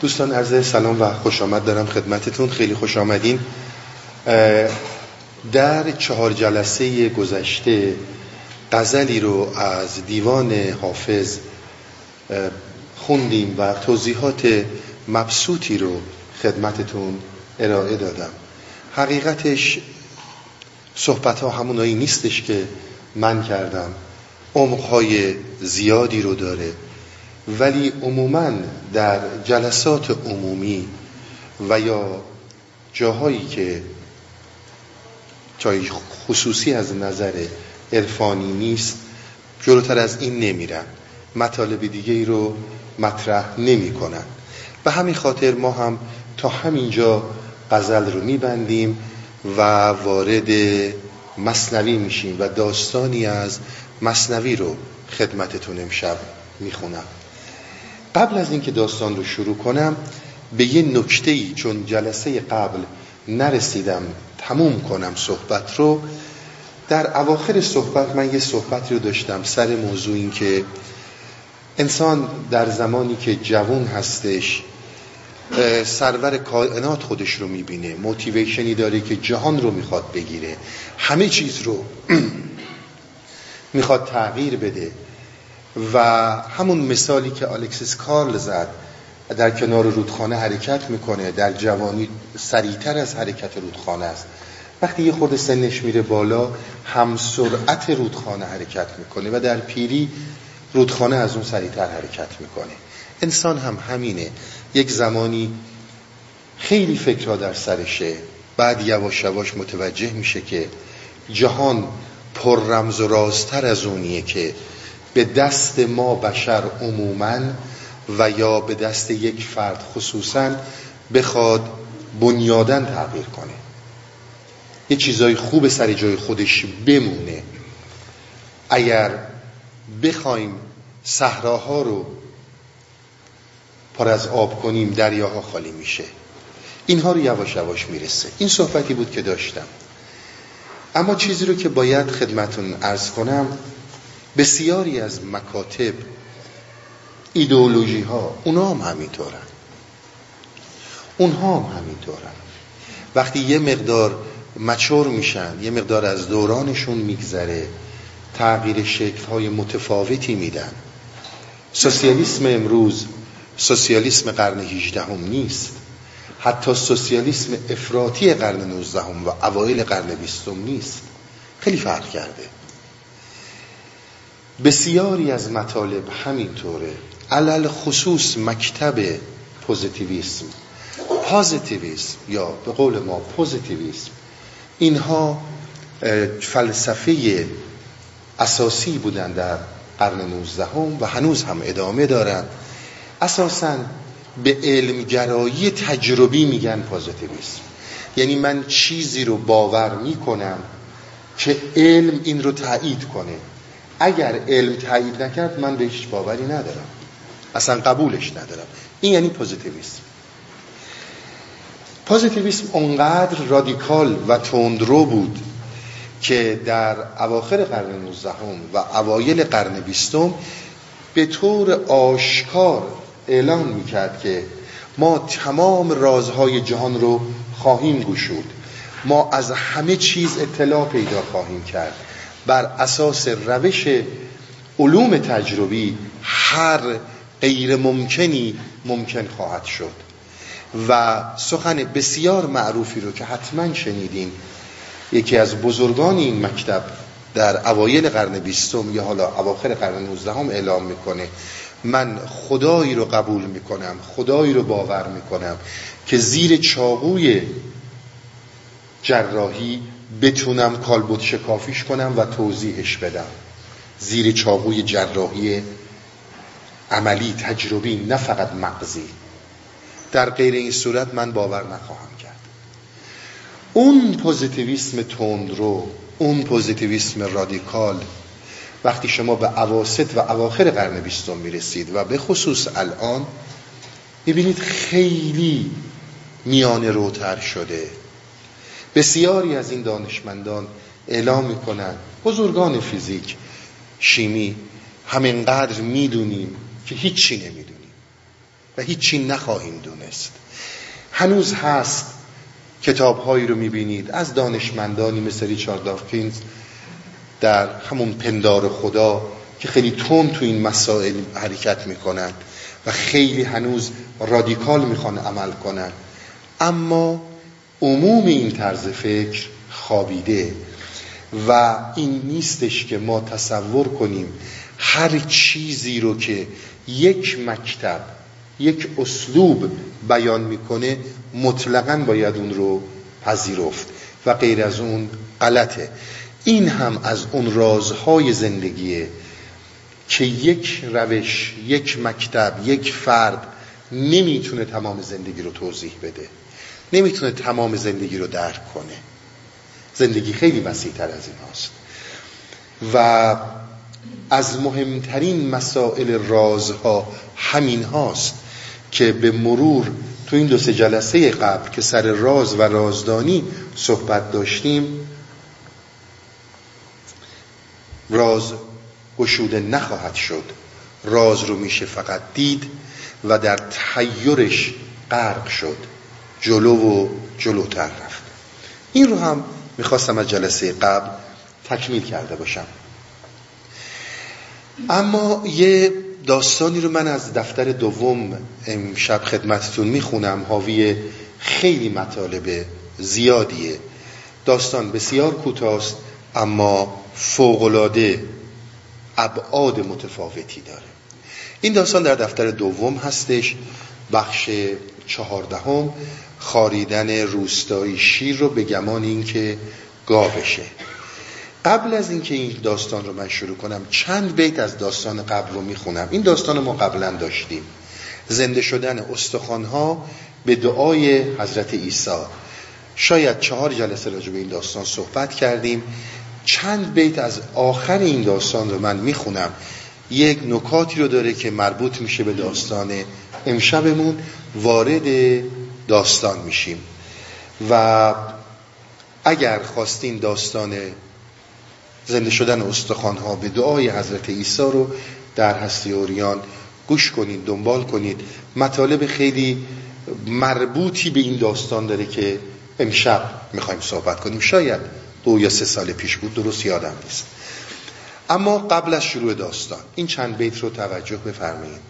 دوستان عرض سلام و خوش آمد. دارم خدمتتون. خیلی خوش آمدین. در چهار جلسه گذشته غزلی رو از دیوان حافظ خوندیم و توضیحات مبسوطی رو خدمتتون ارائه دادم. حقیقتش صحبت ها همونایی نیستش که من کردم. عمقهای زیادی رو داره. ولی عموما در جلسات عمومی و یا جاهایی که جای خصوصی از نظر عرفانی نیست جلوتر از این نمیرن. مطالب دیگه ای رو مطرح نمی کنن به همین خاطر ما هم تا همینجا غزل رو میبندیم و وارد مصنوی میشیم و داستانی از مصنوی رو خدمتتون امشب می‌خونم. قبل از اینکه داستان رو شروع کنم به یه نکته ای چون جلسه قبل نرسیدم تموم کنم صحبت رو. در اواخر صحبت من یه صحبتی رو داشتم سر موضوع این که انسان در زمانی که جوان هستش سرور کائنات خودش رو می‌بینه موتیویشنی داره که جهان رو می‌خواد بگیره همه چیز رو می‌خواد تغییر بده. و همون مثالی که الکسیس کارل زد در کنار رودخانه حرکت می‌کنه در جوانی سریعتر از حرکت رودخانه است. وقتی یه خورده سنش میره بالا هم سرعت رودخانه حرکت می‌کنه و در پیری رودخانه از اون سریعتر حرکت می‌کنه. انسان هم همینه. یک زمانی خیلی فکرها در سرشه بعد یواش یواش متوجه میشه که جهان پر رمز و رازتر از اونیه که به دست ما بشر عموما و یا به دست یک فرد خصوصا بخواد بنیادن تغییر کنه. یه چیزای خوب سر جای خودش بمونه. اگر بخوایم صحراها رو پر از آب کنیم دریاها خالی میشه. اینها رو یواش یواش می‌رسه. این صحبتی بود که داشتم. اما چیزی رو که باید خدمتون ارز کنم بسیاری از مکاتب ایدئولوژی ها اونا هم همینطورن. اونها هم همینطورن. وقتی یه مقدار مچور میشن یه مقدار از دورانشون میگذره تغییر شکل های متفاوتی میدن. سوسیالیسم امروز سوسیالیسم قرن 18 هم نیست. حتی سوسیالیسم افراطی قرن 19 هم و اوایل قرن 20 نیست. خیلی فرق کرده. بسیاری از مطالب همینطوره. علل خصوص مکتب پوزیتیویسم. پازیتیویسم یا به قول ما پوزیتیویسم. اینها فلسفه اساسی بودن در قرن 19 و هنوز هم ادامه دارن. اساسا به علمگرایی تجربی میگن پازیتیویسم یعنی من چیزی رو باور می‌کنم که علم این رو تایید کنه. اگر علم تایید نکرد من به هیچ باوری ندارم. اصلا قبولش ندارم. این یعنی پوزیتیویسم. پوزیتیویسم اونقدر رادیکال و تندرو بود که در اواخر قرن 19 و اوایل قرن 20 به طور آشکار اعلام می‌کرد که ما تمام رازهای جهان رو خواهیم گشود. ما از همه چیز اطلاع پیدا خواهیم کرد. بر اساس روش علوم تجربی هر غیر ممکنی ممکن خواهد شد. و سخن بسیار معروفی رو که حتما شنیدیم یکی از بزرگان این مکتب در اوایل قرن بیستم یا حالا اواخر قرن نوزدهم اعلام می‌کنه من خدایی رو قبول می‌کنم خدایی رو باور می‌کنم که زیر چاقوی جراحی بتونم کالبوت شکافیش کنم و توضیحش بدم. زیر چاقوی جراحی عملی تجربی نه فقط مغزی. در غیر این صورت من باور نخواهم کرد. اون پوزیتیویسم تندرو اون پوزیتیویسم رادیکال وقتی شما به عواست و اواخر قرن بیستم می‌رسید و به خصوص الان می‌بینید خیلی میان روتر شده. بسیاری از این دانشمندان اعلام می‌کنن بزرگان و هیچی نخواهیم دونست. هنوز هست کتابهایی رو می‌بینید از دانشمندانی مثل ریچارد داوکینز در همون پندار خدا که خیلی تون تو این مسائل حرکت می‌کنن و خیلی هنوز رادیکال می‌خوان عمل کنن اما عموم این طرز فکر خوابیده و این نیستش که ما تصور کنیم هر چیزی رو که یک مکتب یک اسلوب بیان می‌کنه مطلقا باید اون رو پذیرفت و غیر از اون غلطه. این هم از اون رازهای زندگیه که یک روش یک مکتب یک فرد نمی‌تونه تمام زندگی رو توضیح بده. نمی‌تونه تمام زندگی رو درک کنه. زندگی خیلی وسیع تر از این هاست و از مهمترین مسائل رازها همین هاست که به مرور تو این دو سه جلسه قبل که سر راز و رازدانی صحبت داشتیم راز گشوده نخواهد شد. راز رو میشه فقط دید و در تحیرش غرق شد. جلو و جلوتر رفت. این رو هم می‌خواستم از جلسه قبل تکمیل کرده باشم. اما یه داستانی رو من از دفتر دوم امشب خدمتتون می‌خونم. حاوی خیلی مطالب زیادیه. داستان بسیار کوتاست اما فوقلاده ابعاد متفاوتی داره. این داستان در دفتر دوم هستش بخش چهاردهم. خاریدن روستایی شیر رو به گمان اینکه گاوشه قبل از اینکه این داستان رو من شروع کنم چند بیت از داستان قبل رو می‌خونم. این داستان ما قبلا داشتیم. زنده شدن استخوانها به دعای حضرت عیسی. شاید چهار جلسه راجع به این داستان صحبت کردیم. چند بیت از آخر این داستان رو من می‌خونم. یک نکاتی رو داره که مربوط میشه به داستان امشبمون وارد داستان میشیم. و اگر خواستین داستان زنده شدن استخوان ها به دعای حضرت عیسی رو در هستی اوریان گوش کنید دنبال کنید. مطالب خیلی مربوطی به این داستان داره که امشب می‌خوایم صحبت کنیم. شاید دو یا سه سال پیش بود درست یادم نیست. اما قبل از شروع داستان این چند بیت رو توجه بفرمایید.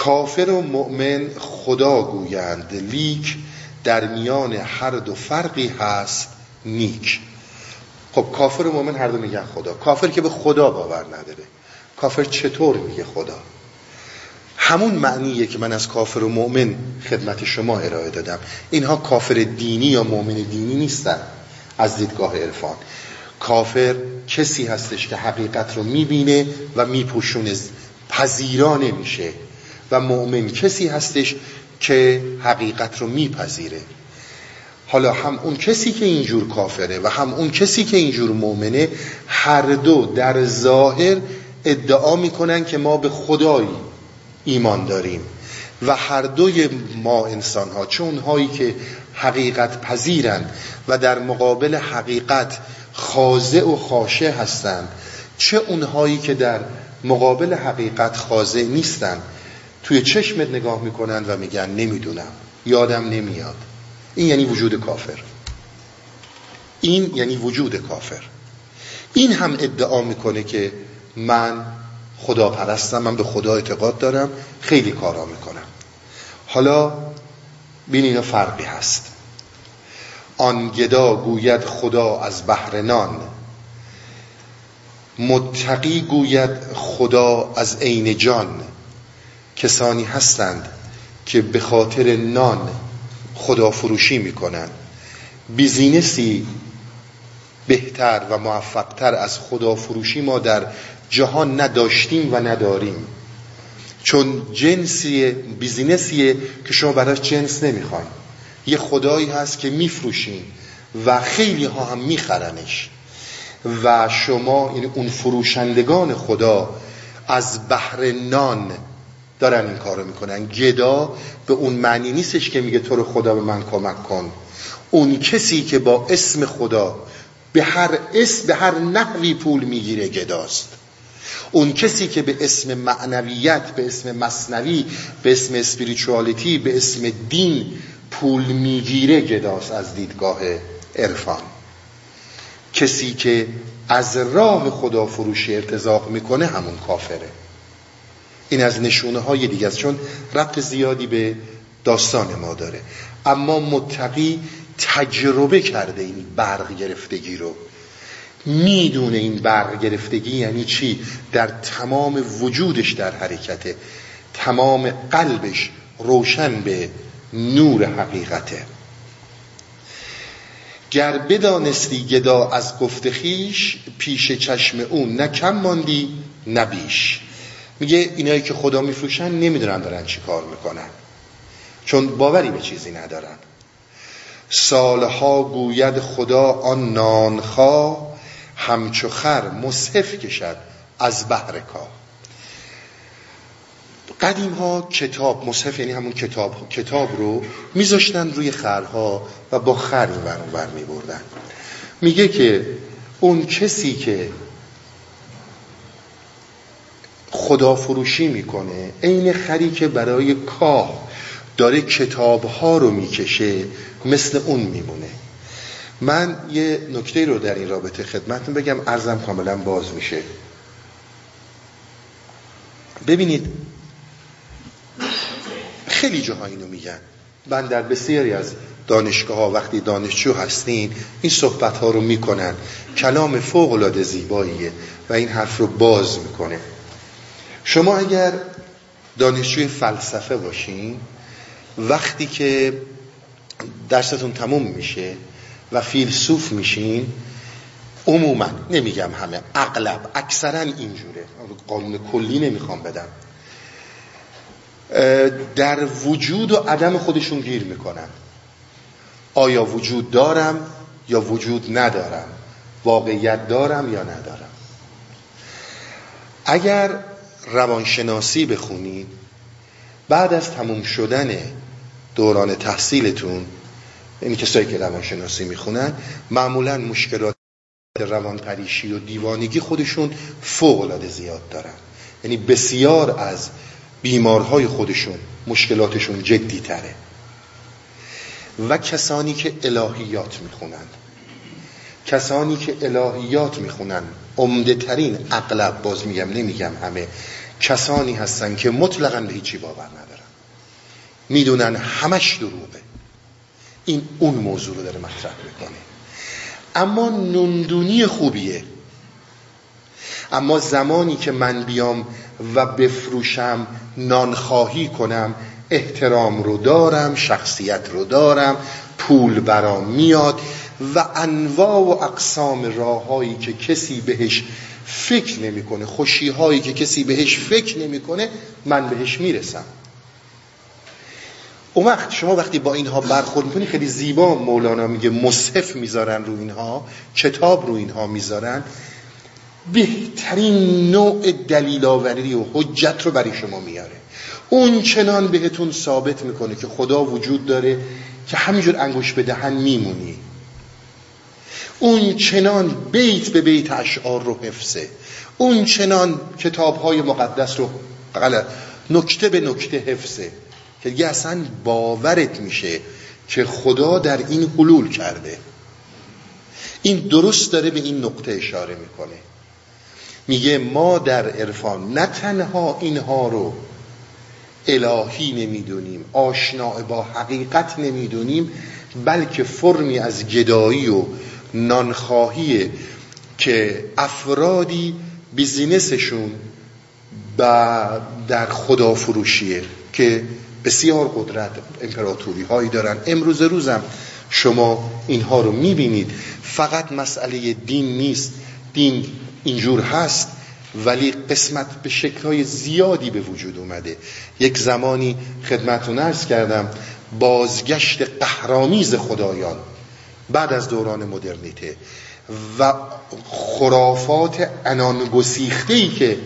کافر و مؤمن خدا گویند لیک در میان هر دو فرقی هست نیک. خب کافر و مؤمن هر دو میگن خدا. کافر که به خدا باور نداره. کافر چطور میگه خدا؟ همون معنیه که من از کافر و مؤمن خدمت شما ارائه دادم. اینها کافر دینی یا مؤمن دینی نیستن. از دیدگاه عرفان. کافر کسی هستش که حقیقت رو می‌بینه و میپوشونه. پذیرا نمیشه. و مؤمن کسی هستش که حقیقت رو میپذیره. حالا هم اون کسی که اینجور کافره و هم اون کسی که اینجور مؤمنه هر دو در ظاهر ادعا می‌کنن که ما به خدایی ایمان داریم. و هر دوی ما انسان ها چه اونهایی که حقیقت پذیرند و در مقابل حقیقت خاضع و خاشه هستند چه اونهایی که در مقابل حقیقت خاضع نیستند توی چشمت نگاه می‌کنند و میگن نمی‌دونم. یادم نمیاد. این یعنی وجود کافر. این یعنی وجود کافر. این هم ادعا می‌کنه که من خدا پرستم من به خدا اعتقاد دارم خیلی کارا می‌کنم. حالا بین اینا فرقی هست. آن گدا گوید خدا از بحر نان. متقی گوید خدا از عین جان. کسانی هستند که به خاطر نان خدا فروشی می‌کنن بیزینسی بهتر و موفقتر از خدا فروشی ما در جهان نداشتیم و نداریم. چون جنسی بیزینسیه که شما براش جنس نمی‌خواین. یه خدایی هست که میفروشین و خیلی ها هم میخرنش. و شما یعنی اون فروشندگان خدا از بحر نان دارن این کارو می‌کنن. گدا به اون معنی نیستش که میگه تو رو خدا به من کمک کن. اون کسی که با اسم خدا به هر اسم به هر نحوی پول می‌گیره گداست اون کسی که به اسم معنویت به اسم مصنوی به اسم اسپریچوالیتی به اسم دین پول می‌گیره گداست از دیدگاه عرفان. کسی که از راه خدا فروشی ارتزاق می‌کنه همون کافره. این از نشونه های دیگه است چون ربط زیادی به داستان ما داره. اما متقی تجربه کرده این برق گرفتگی رو. می‌دونه این برق گرفتگی یعنی چی؟ در تمام وجودش در حرکته تمام قلبش روشن به نور حقیقته. گر بدانستی گدا از گفت خیش پیش چشم اون نه کم ماندی نه میگه اینایی که خدا میفروشن نمی‌دونن دارن چی کار می‌کنن. چون باوری به چیزی ندارن. سالها گوید خدا آن نانخوا همچو خر مصحف کشد از بحر کا. قدیم ها کتاب مصحف یعنی همون کتاب کتاب رو میذاشتن روی خرها و با خر بردن میگه که اون کسی که خدا فروشی می‌کنه. عین خری که برای کاه داره کتاب ها رو می‌کشه مثل اون میمونه. من یه نکته رو در این رابطه خدمتتون بگم ارزم کاملا باز میشه. ببینید خیلی جاها اینو میگن. من در بسیاری از دانشگاه ها وقتی دانشجو هستین این صحبت ها رو می‌کنن. کلام فوق العاده زیباییه و این حرف رو باز می‌کنه. شما اگر دانشجوی فلسفه باشین وقتی که درستون تموم میشه و فیلسوف میشین عموما نمیگم همه اغلب اکثرا اینجوره. قانون کلی نمی‌خوام بدم. در وجود و عدم خودشون گیر می‌کنن. آیا وجود دارم یا وجود ندارم؟ واقعیت دارم یا ندارم؟ اگر روانشناسی بخونید. بعد از تموم شدن دوران تحصیلتون این کسایی که روانشناسی می‌خونن معمولا مشکلات روانپریشی و دیوانگی خودشون فوق العاده زیاد دارن. یعنی بسیار از بیمارهای خودشون مشکلاتشون جدی تره و کسانی که الهیات می‌خونن. کسانی که الهیات می‌خونن عمده ترین اغلب باز میگم نمیگم همه کسانی هستن که مطلقا به هیچی باور ندارن. می‌دونن همش دروغه. این اون موضوع رو داره مطرح می‌کنه. اما نندونی خوبیه. اما زمانی که من بیام و بفروشم نانخواهی کنم احترام رو دارم شخصیت رو دارم پول برام میاد و انواع و اقسام راههایی که کسی بهش فکر نمی‌کنه خوشی هایی که کسی بهش فکر نمی‌کنه من بهش می‌رسم. اون وقت شما وقتی با اینها برخورد می‌کنی خیلی زیبا مولانا میگه مصحف می‌ذارن رو اینها کتاب رو اینها می‌ذارن. بهترین نوع دلیل آوری و حجت رو برای شما میاره. اون چنان بهتون ثابت می‌کنه که خدا وجود داره که همینجور انگوش به دهن میمونی. اون چنان بیت به بیت اشعار رو حفظه. اون چنان کتاب های مقدس رو نکته به نکته حفظه. که دیگه اصلا باورت میشه که خدا در این حلول کرده. این درست داره به این نقطه اشاره می‌کنه. میگه ما در عرفان نه تنها اینها رو الهی نمی‌دونیم آشنا با حقیقت نمی‌دونیم بلکه فرمی از گدایی و نانخواهی که افرادی بیزینسشون در خدا فروشیه که بسیار قدرت امپراتوری هایی دارن. امروز روزم شما اینها رو می‌بینید. فقط مسئله دین نیست. دین اینجور هست ولی قسمت به شکلهای زیادی به وجود اومده. یک زمانی خدمتون ارز کردم بازگشت قهرامیز خدایان. بعد از دوران مدرنیته. و خرافات انان ای که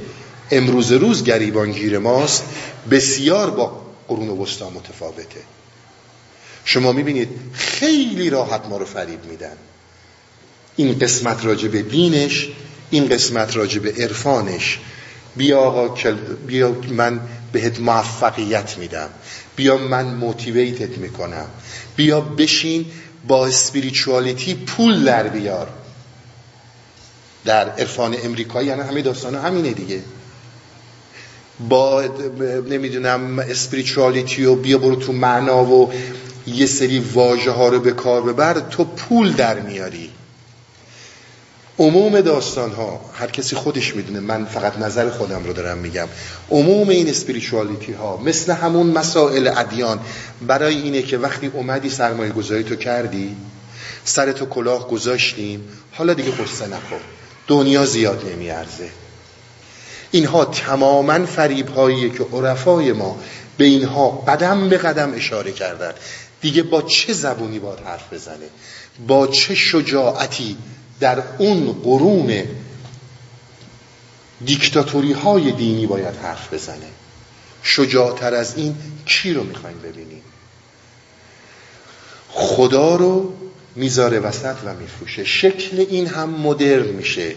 امروز روز گریبانگیر ماست بسیار با قرون وسطا متفاوته. شما می‌بینید خیلی راحت ما رو فریب میدن. این قسمت راجع به دینش این قسمت راجع به عرفانش. بیا آقا بیا من بهت موفقیت میدم. بیا من موتیویتت می‌کنم. بیا بشین با اسپریچوالیتی پول در بیار. در عرفان امریکایی یعنی همه داستان همینه دیگه. با نمی‌دونم اسپریچوالیتی و بیا برو تو معنا و یه سری واژه ها رو به کار ببر تو پول در میاری. عموم داستان ها هر کسی خودش می‌دونه من فقط نظر خودم رو دارم میگم. عموم این اسپریچوالیتی ها مثل همون مسائل ادیان برای اینه که وقتی اومدی سرمایه گذاری تو کردی سر تو کلاه گذاشتیم حالا دیگه قصه نخور دنیا زیاد نمیارزه. اینها تماما فریب هایی که عرفای ما به اینها قدم به قدم اشاره کردن. دیگه با چه زبونی باید حرف بزنه؟ با چه شجاعتی در اون قرون دیکتاتوری های دینی باید حرف بزنه. شجاعتر از این کی رو می‌خوایم ببینیم؟ خدا رو می‌ذاره وسط و میفروشه. شکل این هم مدرن میشه.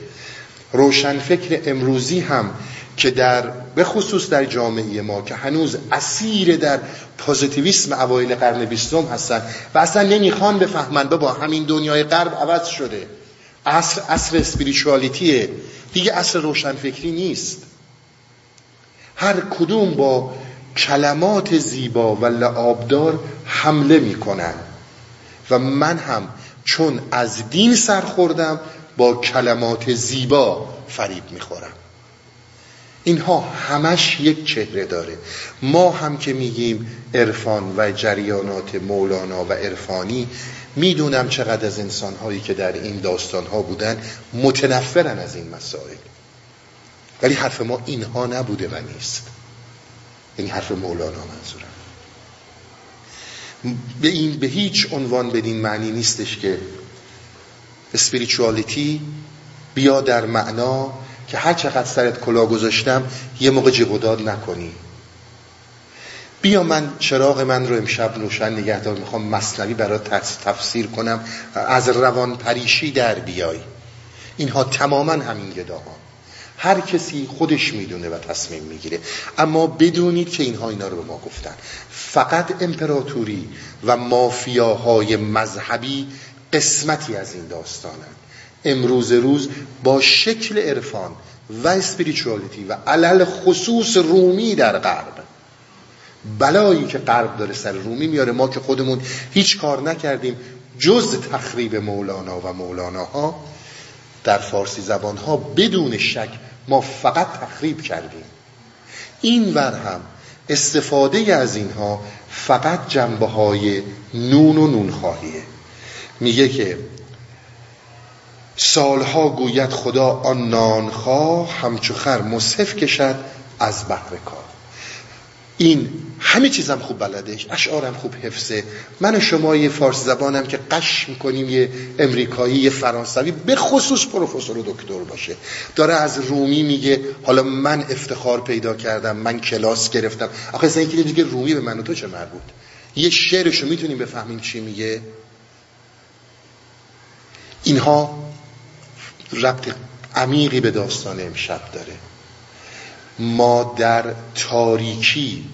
روشنفکر امروزی هم که در به خصوص در جامعه ما که هنوز اسیر در پوزیتیویسم اوایل قرن بیستم هستن و اصلا نمی‌خوان بفهمن با همین دنیای غرب عوض شده. اصر اصر اسپریچوالیتیه دیگه اصر روشنفکری نیست. هر کدوم با کلمات زیبا و لعابدار حمله می‌کنن. و من هم چون از دین سر خوردم با کلمات زیبا فریب می‌خورم. اینها همش یک چهره داره. ما هم که میگیم عرفان و جریانات مولانا و عرفانی می‌دونم چقدر از انسانهایی که در این داستانها بودن متنفرن از این مسائل. ولی حرف ما اینها نبوده و نیست. این حرف مولانا منظورم. به این به هیچ عنوان بدین معنی نیستش که اسپریچوالیتی بیا در معنا که هر چقدر سرت کلا گذاشتم یه موقع جبوداد نکنی. بیا من چراغ من رو امشب روشن نگه دار می‌خوام مصنوی برای تفسیر کنم. از روان پریشی در بیای. اینها تماما همین گداها. هر کسی خودش می‌دونه و تصمیم می‌گیره. اما بدونید که اینها اینا رو به ما گفتن. فقط امپراتوری و مافیاهای مذهبی قسمتی از این داستانن امروز روز با شکل عرفان و اسپریچوالیتی و علل خصوص رومی در غرب بلایی که غرب داره سر رومی میاره. ما که خودمون هیچ کار نکردیم جز تخریب مولانا و مولاناها در فارسی زبان ها بدون شک ما فقط تخریب کردیم. این ور هم استفاده از اینها فقط جنبه های نون و نون خواهیه. میگه که سالها گوید خدا آن نانخواه همچو خر مصحف کشد از بحر کار. این همه چیزم خوب بلدش اشعارم خوب حفظه. من و شما یه فارس زبانم که قش می‌کنیم یه امریکایی یه فرانسوی به خصوص پروفسور و دکتر باشه. داره از رومی میگه حالا من افتخار پیدا کردم من کلاس گرفتم. آخه اصلا یکی دیگه رومی به من و تو چه مربوط؟ یه شعرشو می‌تونیم بفهمیم چی میگه؟ اینها ربط عمیقی به داستان امشب داره. ما در تاریکی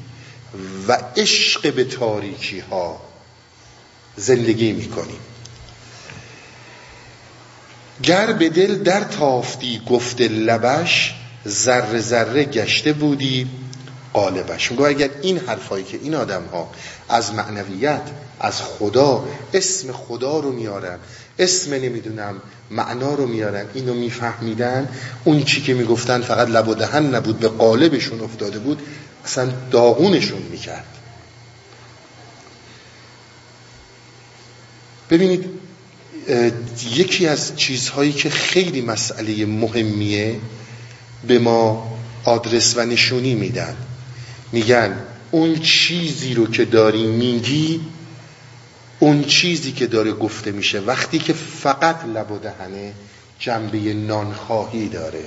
و عشق به تاریکی ها زندگی می‌کنیم. گر به دل در تافتی گفت لبش ذره ذره گشته بودی قالبش. میگه اگر این حرفایی که این آدم ها از معنویت از خدا اسم خدا رو میارن اسم نمی‌دونم. معنا رو میارن اینو میفهمیدن. اون چی که می‌گفتن فقط لب و دهن نبود به قالبشون افتاده بود اصلا داغونشون می‌کرد. ببینید یکی از چیزهایی که خیلی مسئله مهمیه به ما آدرس و نشونی میدن. میگن اون چیزی رو که داری میگی اون چیزی که داره گفته میشه وقتی که فقط لب و دهنه جنبه نانخواهی داره.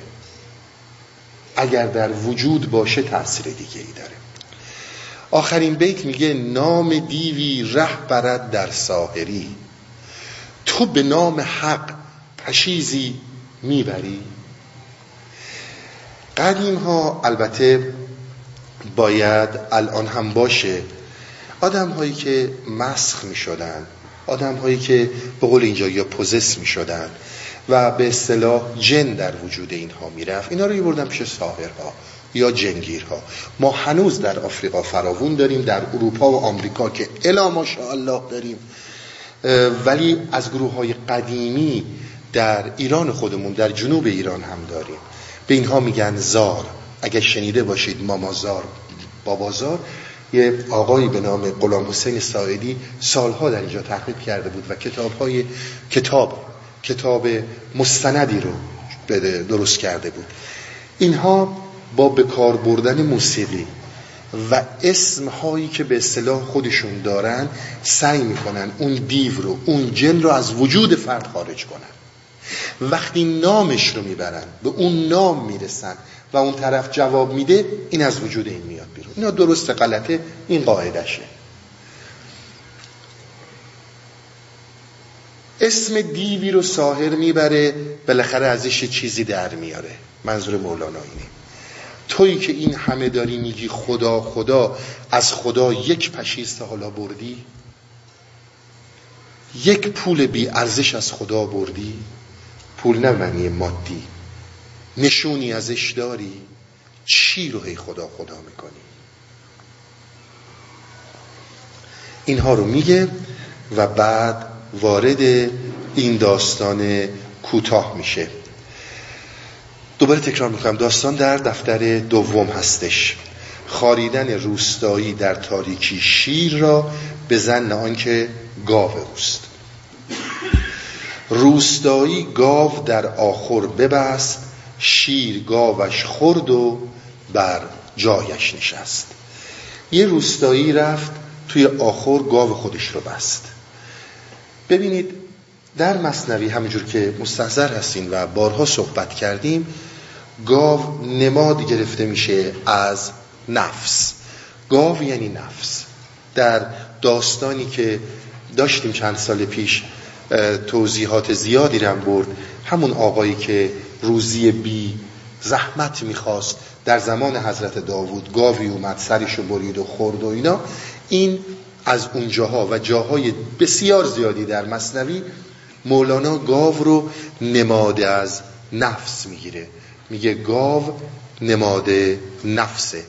اگر در وجود باشه تاثیر دیگه ای داره. آخرین بیت میگه نام دیوی ره برد در ساهری تو به نام حق پشیزی می‌بری. قدیم ها البته باید الان هم باشه آدم هایی که مسخ می شدن آدم هایی که به قول اینجا یا پوزس می شدن و به اصطلاح جن در وجود اینها می‌رفت اینا رو یه بردن پیش ساهرها یا جنگیرها. ما هنوز در آفریقا فراوون داریم در اروپا و آمریکا که الا ماشاءالله داریم. ولی از گروه های قدیمی در ایران خودمون در جنوب ایران هم داریم. به اینها میگن زار. اگر شنیده باشید مامازار بابازار یه آقایی به نام غلام حسین ساعدی سالها در اینجا تحقیق کرده بود و کتاب های کتاب کتاب مستندی رو درست کرده بود. اینها با به کار بردن موسیقی و اسم هایی که به اصطلاح خودشون دارن سعی می‌کنن اون دیو رو اون جن رو از وجود فرد خارج کنن. وقتی نامش رو می‌برن به اون نام می‌رسن و اون طرف جواب میده این از وجود این میاد بیرون. اینا درست غلطه این قاعدشه اسم دیوی رو ساهر می‌بره بالاخره ازش چیزی در میاره. منظور مولانا اینه. تویی که این همه داری میگی خدا خدا از خدا یک پشیست حالا بردی؟ یک پول بی ارزش از خدا بردی؟ پول نه معنی مادی. نشونی ازش داری؟ چی رو هی خدا خدا می‌کنی؟ اینها رو میگه و بعد وارد این داستان کوتاه میشه. دوباره تکرار می‌کنم. داستان در دفتر دوم هستش. خاریدن روستایی در تاریکی شیر را به زن آنکه گاو اوست. روستایی گاو در آخر ببست شیر گاوش خورد و بر جایش نشست. یه روستایی رفت توی آخر گاو خودش رو بست. ببینید در مصنوی همینجور که مستحضر هستین و بارها صحبت کردیم گاو نماد گرفته میشه از نفس. گاو یعنی نفس. در داستانی که داشتیم چند سال پیش توضیحات زیادی رم برد همون آقایی که روزی بی زحمت می‌خواست. در زمان حضرت داوود گاوی اومد سرشو برید و خورد و اینا. این از اون جاها و جاهای بسیار زیادی در مصنوی مولانا گاو رو نماده از نفس می‌گیره. میگه گاو نماده نفسه.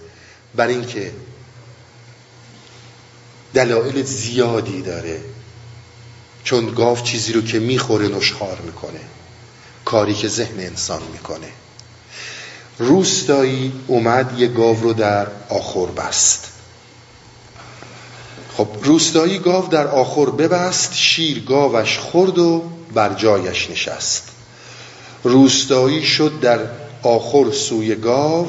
بر اینکه دلایل زیادی داره. چون گاو چیزی رو که می‌خوره نشخار می‌کنه. کاری که ذهن انسان می‌کنه. روستایی اومد یه گاو رو در آخر بست. خب روستایی گاو در آخر ببست شیر گاوش خورد و بر جایش نشست. روستایی شد در آخر سوی گاو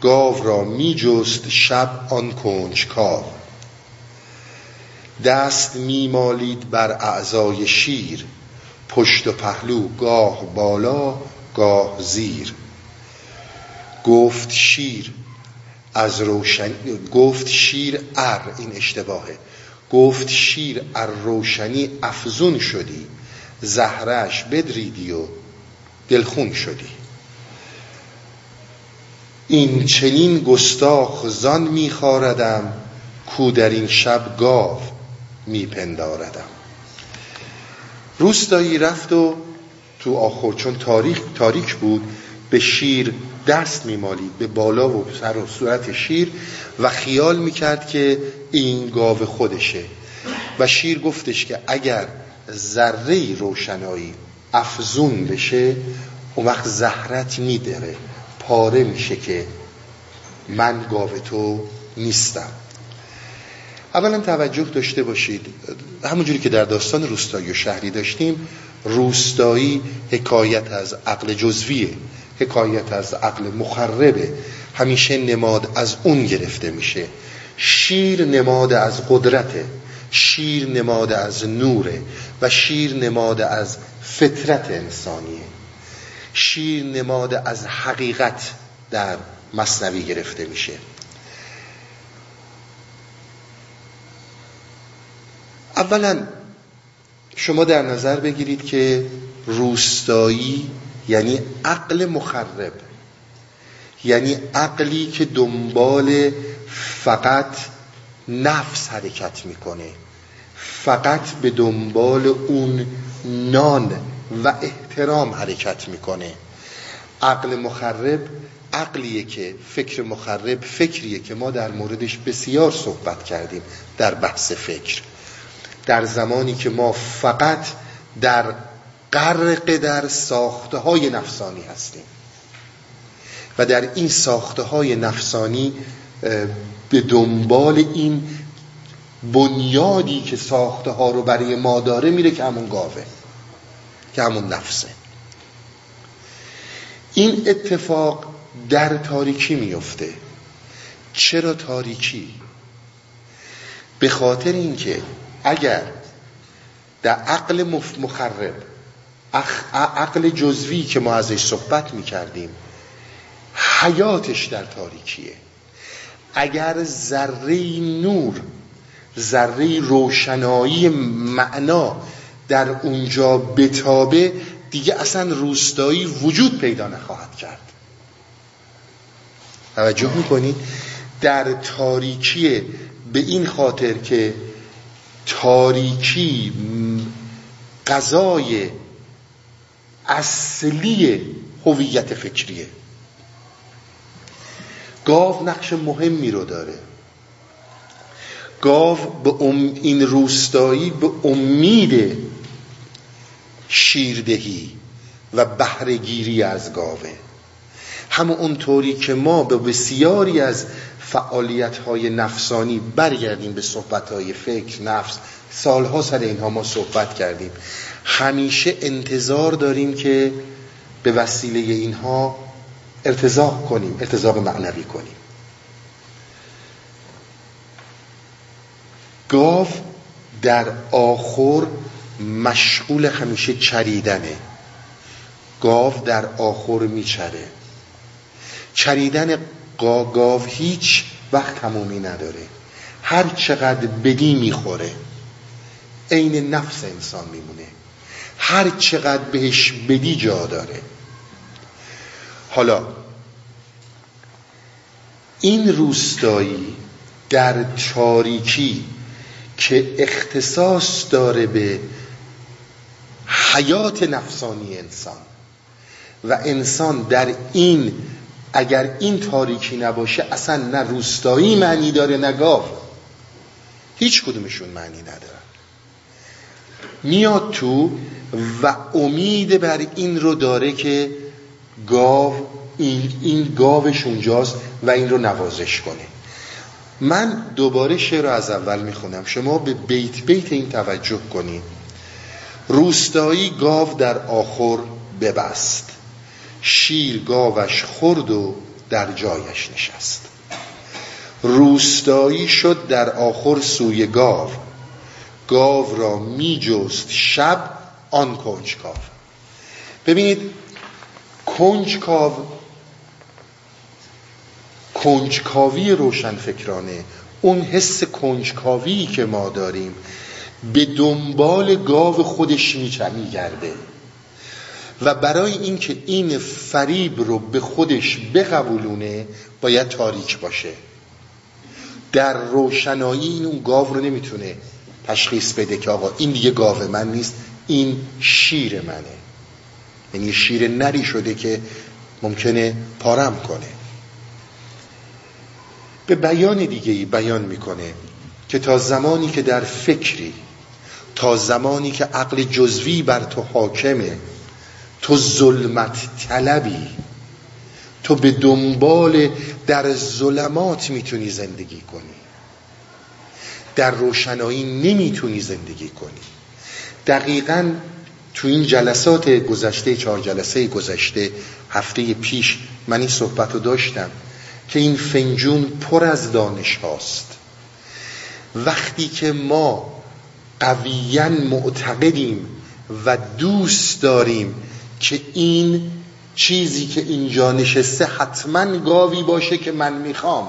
گاو را می جست شب آن کنج کاو دست می مالید بر اعضای شیر. پشت و پهلو گاه بالا گاه زیر. گفت شیر از روشن گفت شیر ار این اشتباهه. گفت شیر ار روشنی افزون شدی زهرش بدریدی و دلخون شدی. این چنین گستاخ زان میخاردم کو در این شب گاو میپنداردم. روستایی رفت و تو آخر چون تاریک, تاریک بود به شیر دست میمالید به بالا و سر و صورت شیر و خیال می‌کرد که این گاو خودشه. و شیر گفتش که اگر ذره روشنایی افزون بشه اون وقت زهرت میدره پاره میشه که من گاو تو نیستم. اولا توجه داشته باشید. همونجوری که در داستان روستایی و شهری داشتیم روستایی حکایت از عقل جزویه حکایت از عقل مخربه. همیشه نماد از اون گرفته میشه. شیر نماد از قدرته شیر نماد از نوره و شیر نماد از فطرت انسانیه. شیر نماد از حقیقت در مصنوی گرفته میشه. اولا شما در نظر بگیرید که روستایی یعنی عقل مخرب یعنی عقلی که دنبال فقط نفس حرکت می‌کنه فقط به دنبال اون نان و احترام حرکت می‌کنه. عقل مخرب عقلیه که فکر مخرب فکریه که ما در موردش بسیار صحبت کردیم در بحث فکر. در زمانی که ما فقط در غرق در ساخته های نفسانی هستیم. و در این ساخته های نفسانی به دنبال این بنیادی که ساخته ها رو برای ما داره میره که همون گاوه که همون نفسه. این اتفاق در تاریکی میفته چرا تاریکی؟ به خاطر اینکه اگر در عقل مخرب عقل جزوی که ما ازش صحبت می‌کردیم حیاتش در تاریکیه. اگر ذره نور ذره روشنایی معنا در اونجا بتابه دیگه اصلا روستایی وجود پیدا نخواهد کرد. توجه می‌کنید؟ در تاریکی به این خاطر که تاریکی قضای اصلی هویت فکریه. گاو نقش مهمی رو داره. گاو به این روستایی به امید شیردهی و بهرهگیری از گاوه. همون اونطوری که ما به بسیاری از فعالیت های نفسانی برگردیم به صحبت های فکر نفس. سالها سر اینها ما صحبت کردیم. همیشه انتظار داریم که به وسیله اینها ارتزاق کنیم ارتزاق معنوی کنیم. گاو در آخر مشغول همیشه چریدنه. گاو در آخر میچره. چریدن گاو هیچ وقت تمومی نداره. هر چقدر بدی می‌خوره عین نفس انسان میمونه. هر چقدر بهش بدی جا داره. حالا این روستایی در تاریکی که اختصاص داره به حیات نفسانی انسان و انسان در این اگر این تاریکی نباشه اصلا نه روستایی معنی داره نه گاو. هیچ کدومشون معنی نداره. میاد تو و امید بر این رو داره که گاو این, این گاوش اونجاست و این رو نوازش کنه. من دوباره شعر رو از اول می‌خونم. شما به بیت بیت این توجه کنید. روستایی گاو در آخر ببست. شیر گاوش خورد و در جایش نشست. روستایی شد در آخر سوی گاو. گاو را می جست شب آن کنجکاو. ببینید کنجکاو کنجکاوی روشنفکرانه اون حس کنجکاوی که ما داریم به دنبال گاو خودش میگرده. و برای اینکه این فریب رو به خودش بقبولونه باید تاریک باشه. در روشنایی این اون گاو رو نمی‌تونه تشخیص بده که آقا این دیگه گاو من نیست این شیر منه. یعنی شیر نری شده که ممکنه پارم کنه. به بیان دیگه ای بیان می‌کنه که تا زمانی که در فکری تا زمانی که عقل جزوی بر تو حاکمه تو ظلمت طلبی. تو به دنبال در ظلمات می‌تونی زندگی کنی. در روشنایی نمی‌تونی زندگی کنی. دقیقا تو این جلسات گذشته چهار جلسه گذشته هفته پیش من این صحبت رو داشتم که این فنجون پر از دانش هاست. وقتی که ما قویا معتقدیم و دوست داریم که این چیزی که اینجا نشسته حتما گاوی باشه که من می‌خوام.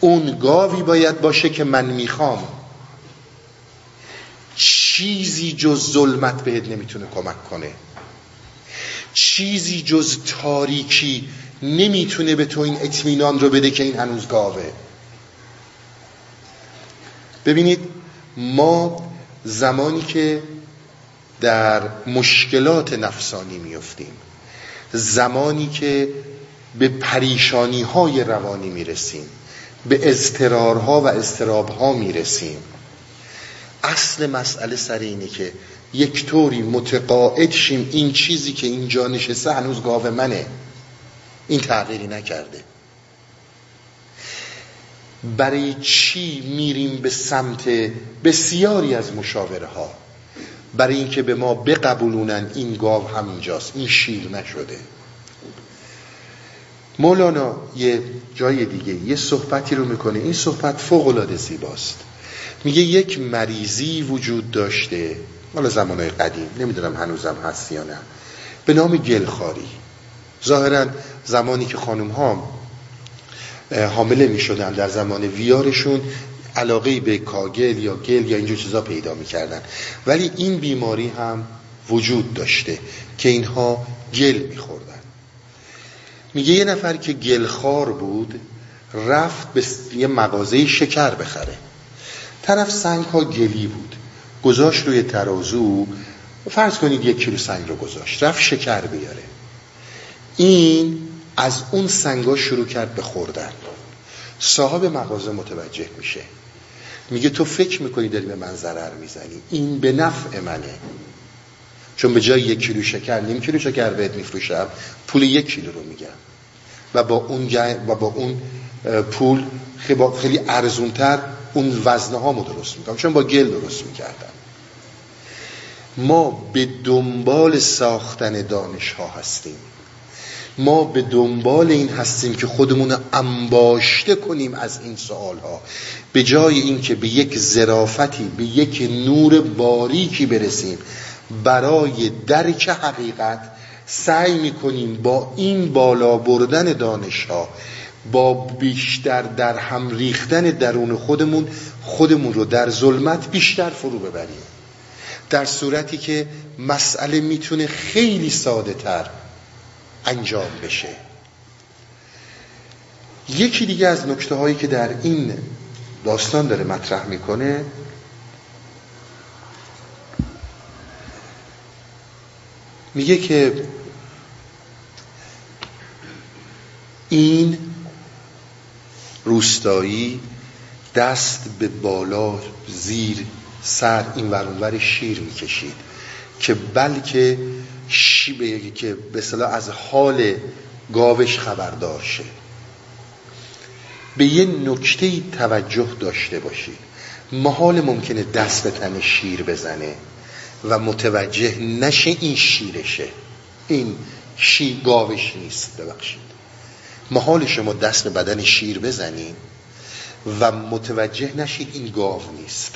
اون گاوی باید باشه که من می‌خوام. چیزی جز ظلمت بهت نمی‌تونه کمک کنه. چیزی جز تاریکی نمی‌تونه به تو این اطمینان رو بده که این هنوز گاوه. ببینید ما زمانی که در مشکلات نفسانی میفتیم زمانی که به پریشانی های روانی می‌رسیم به اضطرارها و اضطرابها می‌رسیم. اصل مسئله سر اینه که یک طوری متقاعد شیم این چیزی که اینجا نشسته هنوز گاو منه. این تغییری نکرده. برای چی میریم به سمت بسیاری از مشاوره ها برای اینکه به ما بقبولونن این گاو همینجاست. این شیر نشده. مولانا یه جای دیگه یه صحبتی رو می‌کنه. این صحبت فوق العاده زیباست. میگه یک مریضی وجود داشته حالا زمانهای قدیم نمی‌دونم هنوزم هست یا نه به نام گلخاری. ظاهرا زمانی که خانم ها حامله می شدن در زمان ویارشون علاقه به کاگل یا گل یا اینجور چیزا پیدا می‌کردن. ولی این بیماری هم وجود داشته که اینها گل میخوردن. میگه یه نفر که گلخار بود رفت به یه مغازه شکر بخره. طرف سنگ ها گلی بود. گذاشت روی ترازو. فرض کنید یک کیلو سنگ رو گذاشت. رفت شکر بیاره. این از اون سنگا شروع کرد به خوردن. صاحب مغازه متوجه میشه. میگه تو فکر می‌کنی داری به من ضرر می‌زنی. این به نفع منه. چون به جای یک کیلو شکر نیم کیلو شکر بهت میفروشم. پول یک کیلو رو میگم و با اون و با اون پول خیلی ارزونتر اون وزنه ها درست می‌کنم. چون با گل درست می‌کردم. ما به دنبال ساختن دانش ها هستیم. ما به دنبال این هستیم که خودمون انباشته کنیم از این سوال ها به جای اینکه به یک زرافتی به یک نور باریکی برسیم برای درک حقیقت سعی می‌کنیم با این بالا بردن دانش ها با بیشتر در هم ریختن درون خودمون خودمون رو در ظلمت بیشتر فرو ببریم. در صورتی که مسئله می‌تونه خیلی ساده تر انجام بشه. یکی دیگه از نکته هایی که در این داستان داره مطرح می‌کنه. میگه که این روستایی دست به بالا زیر سر این ورانور شیر می‌کشید که بلکه شی که به از حال گاوش خبردار شه. به یه نکته توجه داشته باشید. محال ممکنه دست به تن شیر بزنه و متوجه نشه این شیرشه. این شیر گاوش نیست ببخشید. محال شما دست به بدن شیر بزنید و متوجه نشید این گاو نیست.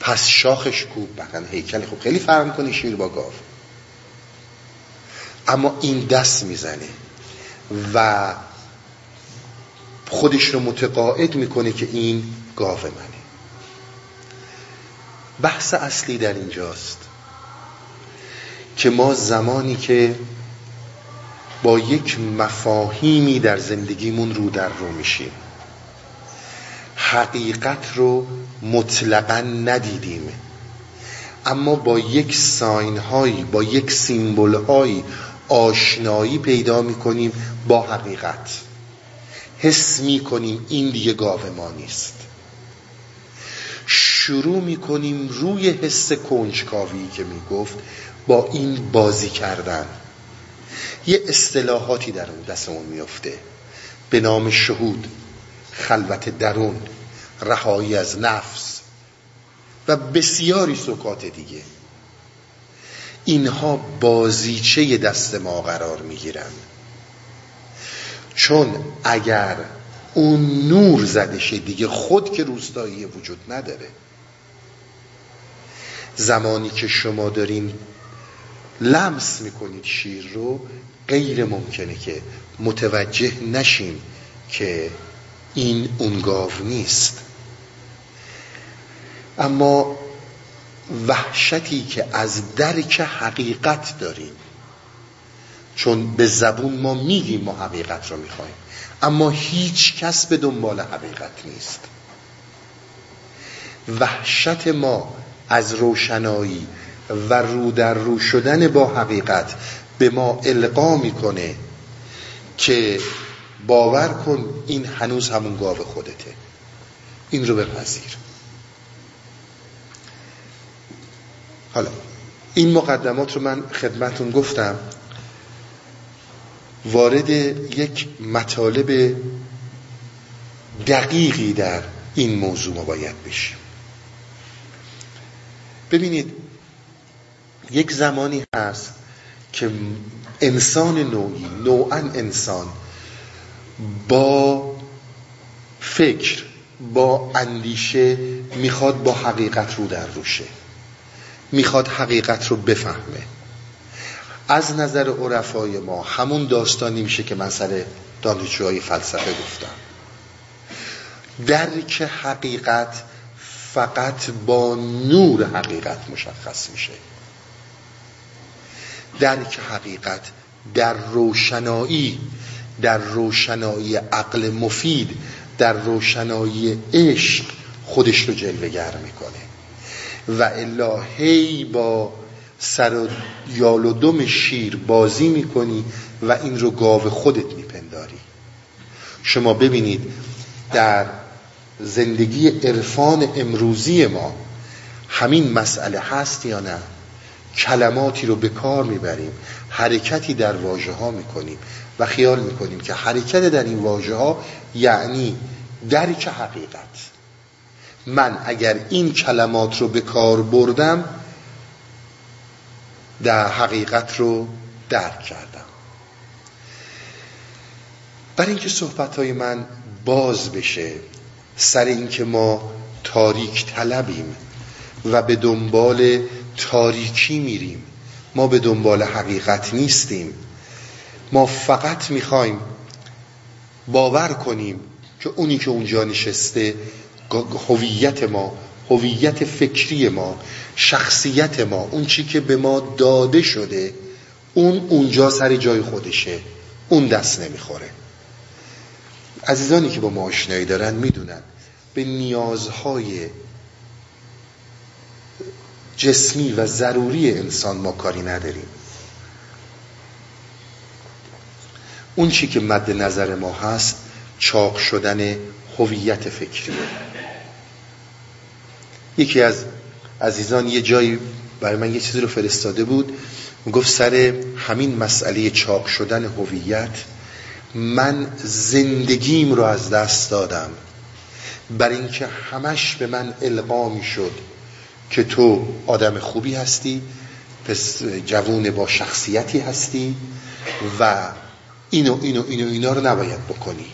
پس شاخش کوب بکن. هیکل خب خیلی فرق کنی شیر با گاو. اما این دست می‌زنه و خودش رو متقاعد می‌کنه که این گاو منه. بحث اصلی در اینجاست که ما زمانی که با یک مفاهیمی در زندگیمون رو در رو میشیم حقیقت رو مطلقا ندیدیم. اما با یک ساین هایی با یک سیمبل هایی آشنایی پیدا می‌کنیم با حقیقت. حس می‌کنیم این دیگه گاو ما نیست. شروع می‌کنیم روی حس کنجکاوی که می‌گفت با این بازی کردن. یه اصطلاحاتی در اون دستمون میفته به نام شهود خلوت درون رهایی از نفس و بسیاری سکات دیگه. اینها بازیچه دست ما قرار می‌گیرن. چون اگر اون نور زده دیگه خود که روستایی وجود نداره. زمانی که شما دارین لمس می‌کنید شیر رو غیر ممکنه که متوجه نشیم که این اون گاو نیست. اما وحشتی که از درک حقیقت داریم چون به زبون ما میگیم ما حقیقت رو می‌خوایم. اما هیچ کس به دنبال حقیقت نیست. وحشت ما از روشنایی و رو در رو شدن با حقیقت به ما القا می‌کنه که باور کن این هنوز همون گاو خودته. این رو بپذیر. حالا این مقدمات رو من خدمتون گفتم. وارد یک مطالب دقیقی در این موضوع ما باید بشیم. ببینید یک زمانی هست که انسان نوعی نوعا انسان با فکر با اندیشه می‌خواد با حقیقت رو در روشه می‌خواد حقیقت رو بفهمه. از نظر عرفای ما همون داستانی میشه که من سر دانشجوهای فلسفه گفتم. درک حقیقت فقط با نور حقیقت مشخص میشه. درک حقیقت در روشنایی در روشنایی عقل مفید در روشنایی عشق خودش رو جلوگر می‌کنه. و الهی با سر و یال و دم شیر بازی می‌کنی و این رو گاو خودت میپنداری. شما ببینید در زندگی عرفان امروزی ما همین مسئله هست یا نه؟ کلماتی رو به کار می‌بریم حرکتی در واژه ها می‌کنیم و خیال می‌کنیم که حرکت در این واژه ها یعنی درک حقیقت. من اگر این کلمات رو به کار بردم در حقیقت رو درک کردم. برای اینکه صحبت های من باز بشه سر اینکه ما تاریک طلبیم و به دنبال تاریکی میریم ما به دنبال حقیقت نیستیم. ما فقط می‌خوایم باور کنیم که اونی که اونجا نشسته هویت ما هویت فکری ما شخصیت ما اون چی که به ما داده شده اون اونجا سر جای خودشه. اون دست نمی‌خوره. عزیزانی که با ما آشنایی دارن می‌دونن به نیازهای جسمی و ضروری انسان ما کاری نداریم. اون چی که مد نظر ما هست چاق شدن هویت فکری یکی از عزیزان یه جایی برای من یه چیزی رو فرستاده بود. گفت سر همین مسئله چاق شدن هویت من زندگیم رو از دست دادم. بر اینکه همش به من القا شد که تو آدم خوبی هستی پس جوون با شخصیتی هستی و اینو اینو اینو اینا رو نباید بکنی.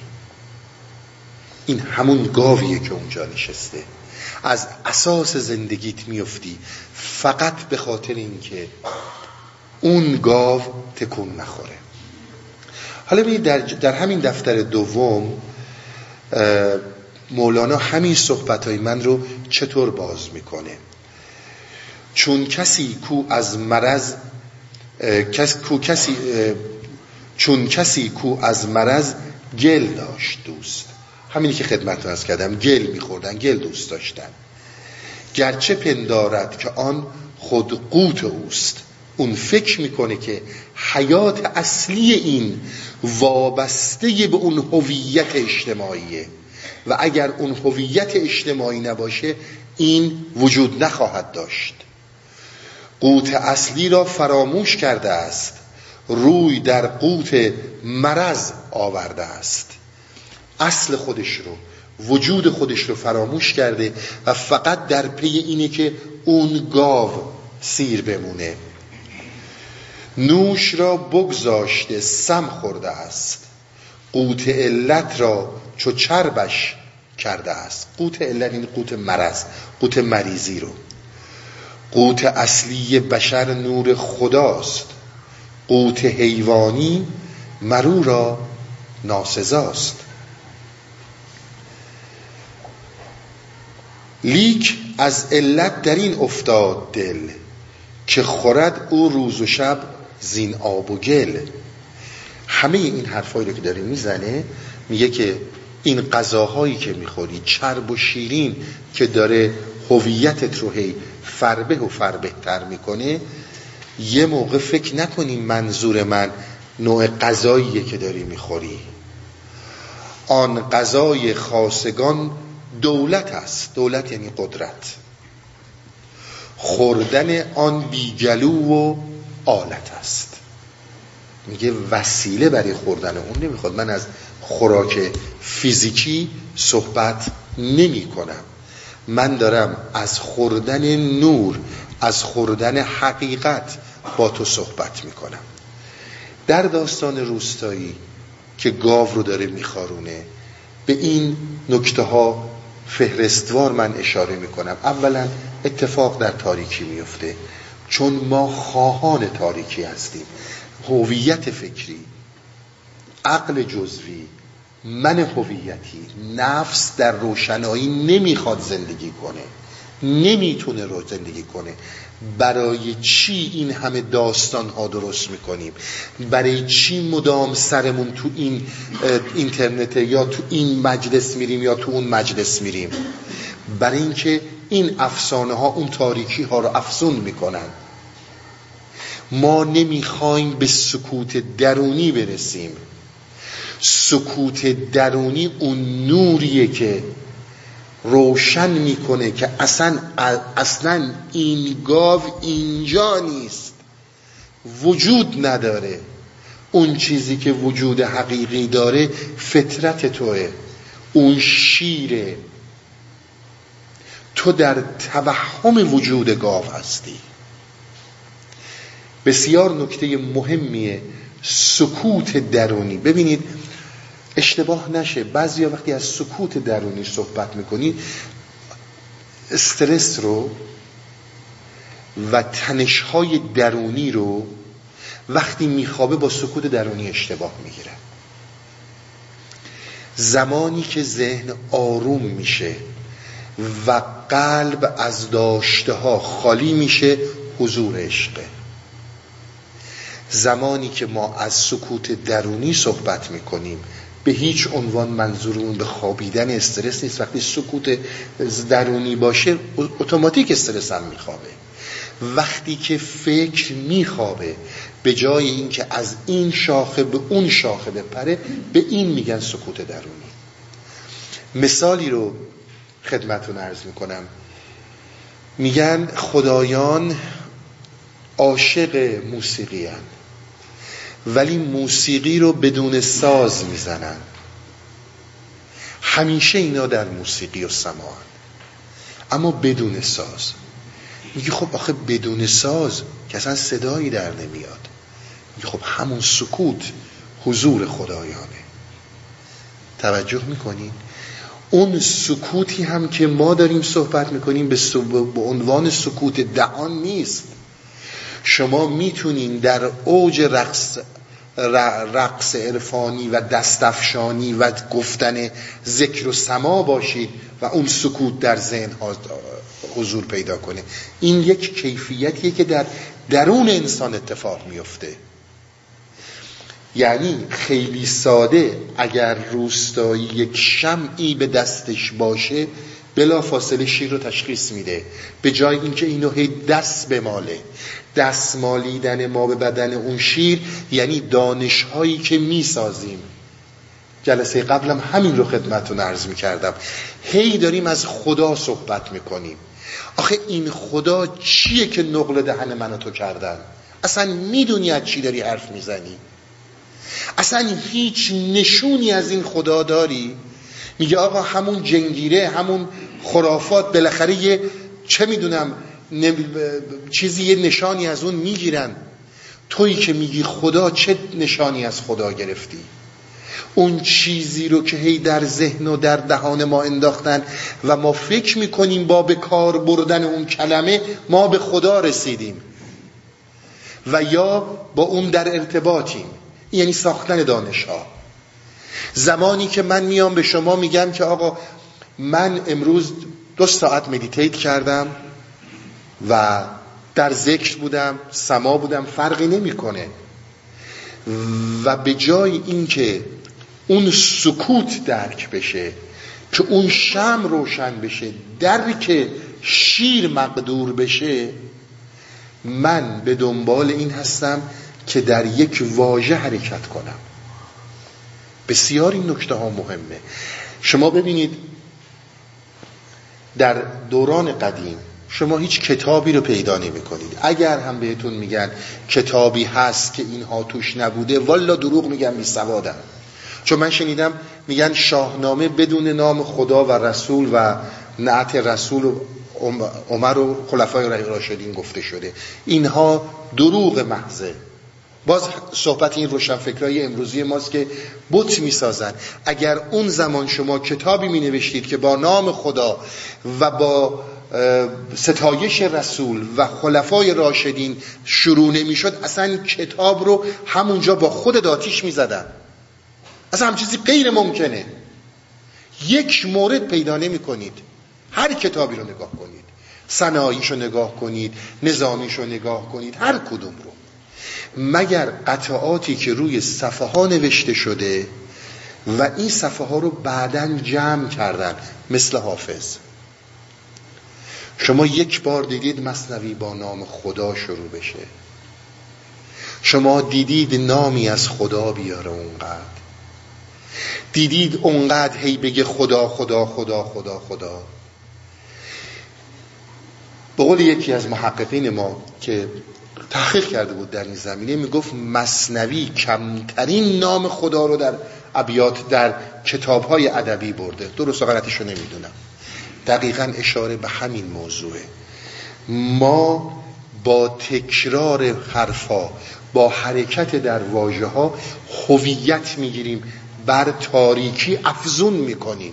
این همون گاویه که اونجا نشسته. از اساس زندگیت میفتی. فقط به خاطر اینکه اون گاو تکون نخوره. حالا ببینید در, در همین دفتر دوم مولانا همین صحبت های من رو چطور باز می‌کنه؟ چون کسی کو از مرض کس کو کسی چون کسی کو از مرض گل داشت دوست. همینی که خدمت از کردم گل میخوردن گل دوست داشتن. گرچه پندارد که آن خود قوت اوست. اون فکر می‌کنه که حیات اصلی این وابسته به اون هویت اجتماعیه. و اگر اون هویت اجتماعی نباشه این وجود نخواهد داشت. قوت اصلی را فراموش کرده است. روی در قوت مرض آورده است. اصل خودش رو وجود خودش رو فراموش کرده و فقط در پی اینه که اون گاو سیر بمونه. نوش را بگذاشته سم خورده است. قوت علت را چو چربش کرده است. قوت علت این قوت مرض قوت مریضی رو. قوت اصلی بشر نور خداست. قوت حیوانی مرو را ناسزاست. لیک از علت در این افتاد دل که خورد او روز و شب زین آب و گل. همه این حرفایی رو که داره می‌زنه میگه که این غذاهایی که می‌خوری چرب و شیرین که داره هویتت رو هی فربه و فربهتر می‌کنه یه موقع فکر نکنی منظور من نوع غذاییه که داری می‌خوری. آن غذای خاصگان دولت است. دولت یعنی قدرت. خوردن آن بیگلو و آلت است. میگه وسیله برای خوردن اون نمی‌خواد. من از خوراک فیزیکی صحبت نمی کنم. من دارم از خوردن نور از خوردن حقیقت با تو صحبت می‌کنم در داستان روستایی که گاو رو داره میخارونه به این نکته ها فهرستوار من اشاره می‌کنم. اولا اتفاق در تاریکی میفته چون ما خواهان تاریکی هستیم. هویت فکری عقل جزوی من هویتی نفس در روشنایی نمی‌خواد زندگی کنه. نمی‌تونه رو زندگی کنه. برای چی این همه داستان ها درست می‌کنیم؟ برای چی مدام سرمون تو این اینترنت یا تو این مجلس میریم یا تو اون مجلس میریم؟ برای اینکه این افسانه ها اون تاریکی ها رو افزون می‌کنن. ما نمی‌خوایم به سکوت درونی برسیم. سکوت درونی اون نوریه که روشن می‌کنه که اصلا اصلا این گاو اینجا نیست. وجود نداره. اون چیزی که وجود حقیقی داره فطرت توه. اون شیره. تو در توهم وجود گاو هستی. بسیار نکته مهمیه سکوت درونی. ببینید اشتباه نشه. بعضی وقتی از سکوت درونی صحبت می‌کنی استرس رو و تنشهای درونی رو وقتی میخوابه با سکوت درونی اشتباه می‌گیره. زمانی که ذهن آروم میشه و قلب از داشته ها خالی میشه حضور عشقه زمانی که ما از سکوت درونی صحبت می‌کنیم به هیچ عنوان منظورمون به خوابیدن استرس نیست. وقتی سکوت درونی باشه اتوماتیک استرس هم میخوابه. وقتی که فکر میخوابه به جای اینکه از این شاخه به اون شاخه بپره به این میگن سکوت درونی. مثالی رو خدمتون عرض می‌کنم. میگن خدایان عاشق موسیقی هن. ولی موسیقی رو بدون ساز می‌زنن. همیشه اینا در موسیقی و سماعن اما بدون ساز. میگه خب آخه بدون ساز که اصلا صدایی در نمیاد. میگه خب همون سکوت حضور خدایانه. توجه می‌کنین؟ اون سکوتی هم که ما داریم صحبت می‌کنیم به, به عنوان سکوت دهان نیست. شما می‌تونین در اوج رقص رقص عرفانی و دستفشانی و گفتن ذکر و سما باشید و اون سکوت در ذهن حضور پیدا کنه. این یک کیفیتیه که در درون انسان اتفاق میفته. یعنی خیلی ساده اگر روستایی یک شمعی به دستش باشه بلا فاصله شیر رو تشخیص میده. به جای اینکه اینو هی دست بماله. دست مالیدن ما به بدن اون شیر یعنی دانش هایی که می‌سازیم. جلسه قبلم همین رو خدمتون عرض می‌کردم. هی داریم از خدا صحبت می‌کنیم. آخه این خدا چیه که نقل دهن من تو کردن؟ اصلا می‌دونی از چی داری حرف می‌زنی؟ اصلا هیچ نشونی از این خدا داری؟ میگه آقا همون جنگیره همون خرافات بالاخره یه چه می‌دونم چیزی یه نشانی از اون می‌گیرن. تویی که میگی خدا چه نشانی از خدا گرفتی؟ اون چیزی رو که هی در ذهن و در دهان ما انداختن و ما فکر می‌کنیم با به کار بردن اون کلمه ما به خدا رسیدیم. و یا با اون در ارتباطیم. یعنی ساختن دانش ها زمانی که من میام به شما میگم که آقا من امروز دو ساعت مدیتیت کردم. و در ذکر بودم سما بودم فرقی نمی‌کنه. و به جای اینکه اون سکوت درک بشه که اون شم روشن بشه درک شیر مقدور بشه من به دنبال این هستم که در یک واژه حرکت کنم. بسیار این نکته ها مهمه. شما ببینید در دوران قدیم شما هیچ کتابی رو پیدا نمی کنید اگر هم بهتون میگن کتابی هست که اینها توش نبوده والا دروغ میگن بی سوادم چون من شنیدم میگن شاهنامه بدون نام خدا و رسول و نعت رسول و عمر و خلفای راشدین گفته شده. اینها دروغ محضه. باز صحبت این روشنفکرای امروزی ماست که بت می‌سازن. اگر اون زمان شما کتابی می نوشتید که با نام خدا و با ستایش رسول و خلفای راشدین شروع نمی‌شد اصلا کتاب رو همونجا با خود داتیش می‌زدن. اصلا هم چیزی غیر ممکنه. یک مورد پیدا نمی کنید هر کتابی رو نگاه کنید. صناییش رو نگاه کنید نظامیش رو نگاه کنید هر کدوم رو. مگر قطعاتی که روی صفحه ها نوشته شده و این صفحه ها رو بعدا جمع کردن مثل حافظ؟ شما یک بار دیدید مصنوی با نام خدا شروع بشه. شما دیدید نامی از خدا بیاره اونقدر. دیدید اونقدر هی بگه خدا خدا خدا خدا خدا. به قول یکی از محققین ما که تحقیق کرده بود در این زمینه می‌گفت مصنوی کمترین نام خدا رو در ابیات در کتابهای ادبی برده. درست غلطش رو نمی‌دونم. دقیقا اشاره به همین موضوعه. ما با تکرار حرفا با حرکت در واژه ها هویت می‌گیریم بر تاریکی افزون می‌کنیم.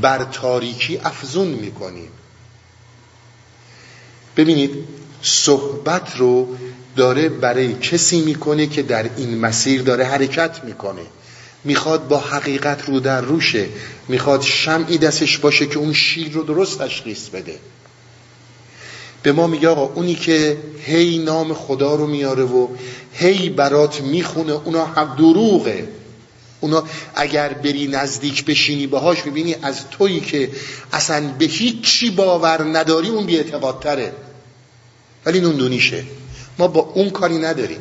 بر تاریکی افزون می‌کنیم. ببینید صحبت رو داره برای کسی می‌کنه که در این مسیر داره حرکت می‌کنه. می‌خواد با حقیقت رو در روشه می‌خواد شمعی دستش باشه که اون شیر رو درست تشخیص بده. به ما میگه آقا اونی که هی نام خدا رو میاره و هی برات می‌خونه اونا هم دروغه. اونا اگر بری نزدیک بشینی باهاش می‌بینی از تویی که اصلا به هیچی باور نداری اون بیعتقادتره ولی نوندونیشه ما با اون کاری نداریم.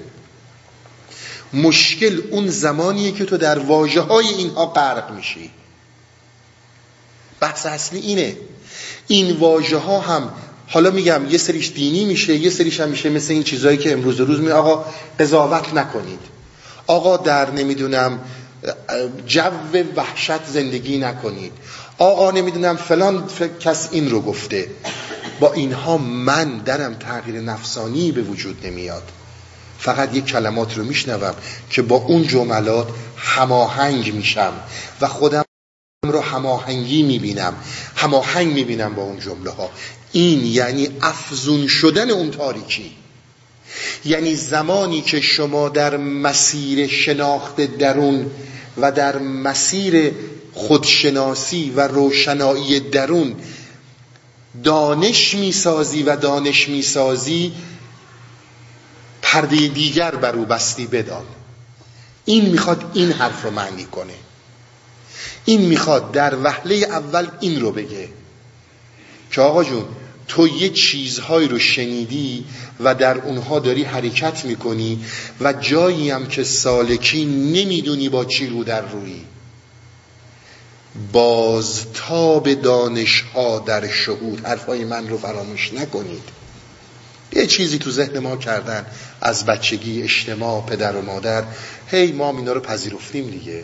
مشکل اون زمانیه که تو در واجه های اینها غرق میشی. بحث اصلی اینه. این واژه ها هم حالا میگم یه سریش دینی میشه یه سریش هم میشه مثل این چیزهایی که امروز روز می آقا قضاوت نکنید. آقا در نمی‌دونم جو وحشت زندگی نکنید. آقا نمی‌دونم فلان کس این رو گفته. با اینها من درم تغییر نفسانی به وجود نمیاد. فقط یک کلمات رو میشنوم که با اون جملات هماهنگ میشم و خودم رو هماهنگی می‌بینم هماهنگ می‌بینم با اون جمله ها این یعنی افزون شدن اون تاریکی. یعنی زمانی که شما در مسیر شناخت درون و در مسیر خودشناسی و روشنایی درون دانش می‌سازی و دانش می‌سازی پرده دیگر بر او بستی بدان. این می‌خواد این حرف رو معنی کنه. این می‌خواد در وهله اول این رو بگه. که آقا جون تو یه چیزهایی رو شنیدی و در اونها داری حرکت می‌کنی و جایی هم که سالکی نمی‌دونی با چی رو در روی. بازتاب دانش ها در شهود. حرفای من رو فراموش نکنید. یه چیزی تو ذهن ما کردن. از بچگی اجتماع پدر و مادر. هی ما اینا رو پذیرفتیم دیگه.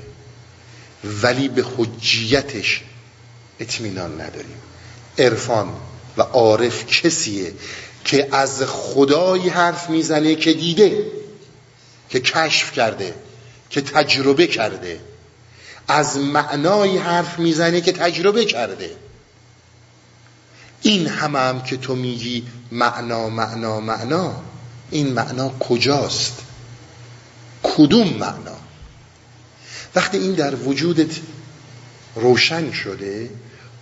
ولی به حجیتش اطمینان نداریم. عرفان و عارف کسیه که از خدایی حرف می‌زنه که دیده که کشف کرده که تجربه کرده. از معنای حرف می‌زنه که تجربه کرده. این همه هم که تو میگی معنا معنا معنا این معنا کجاست؟ کدوم معنا؟ وقتی این در وجودت روشن شده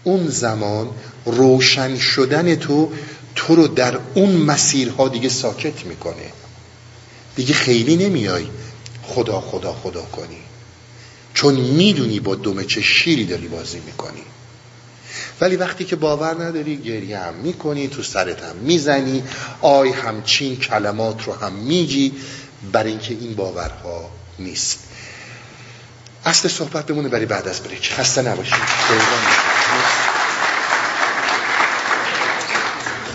اون زمان روشن شدن تو تو رو در اون مسیرها دیگه ساکت می‌کنه. دیگه خیلی نمیای خدا خدا خدا کنی. چون می‌دونی با دومه چه شیری داری بازی می‌کنی. ولی وقتی که باور نداری گریه هم می‌کنی تو سرت هم می‌زنی آی همچین کلمات رو هم میگی برای اینکه این باورها نیست. اصل صحبت بمونه برای بعد از بریک. خسته نباشید.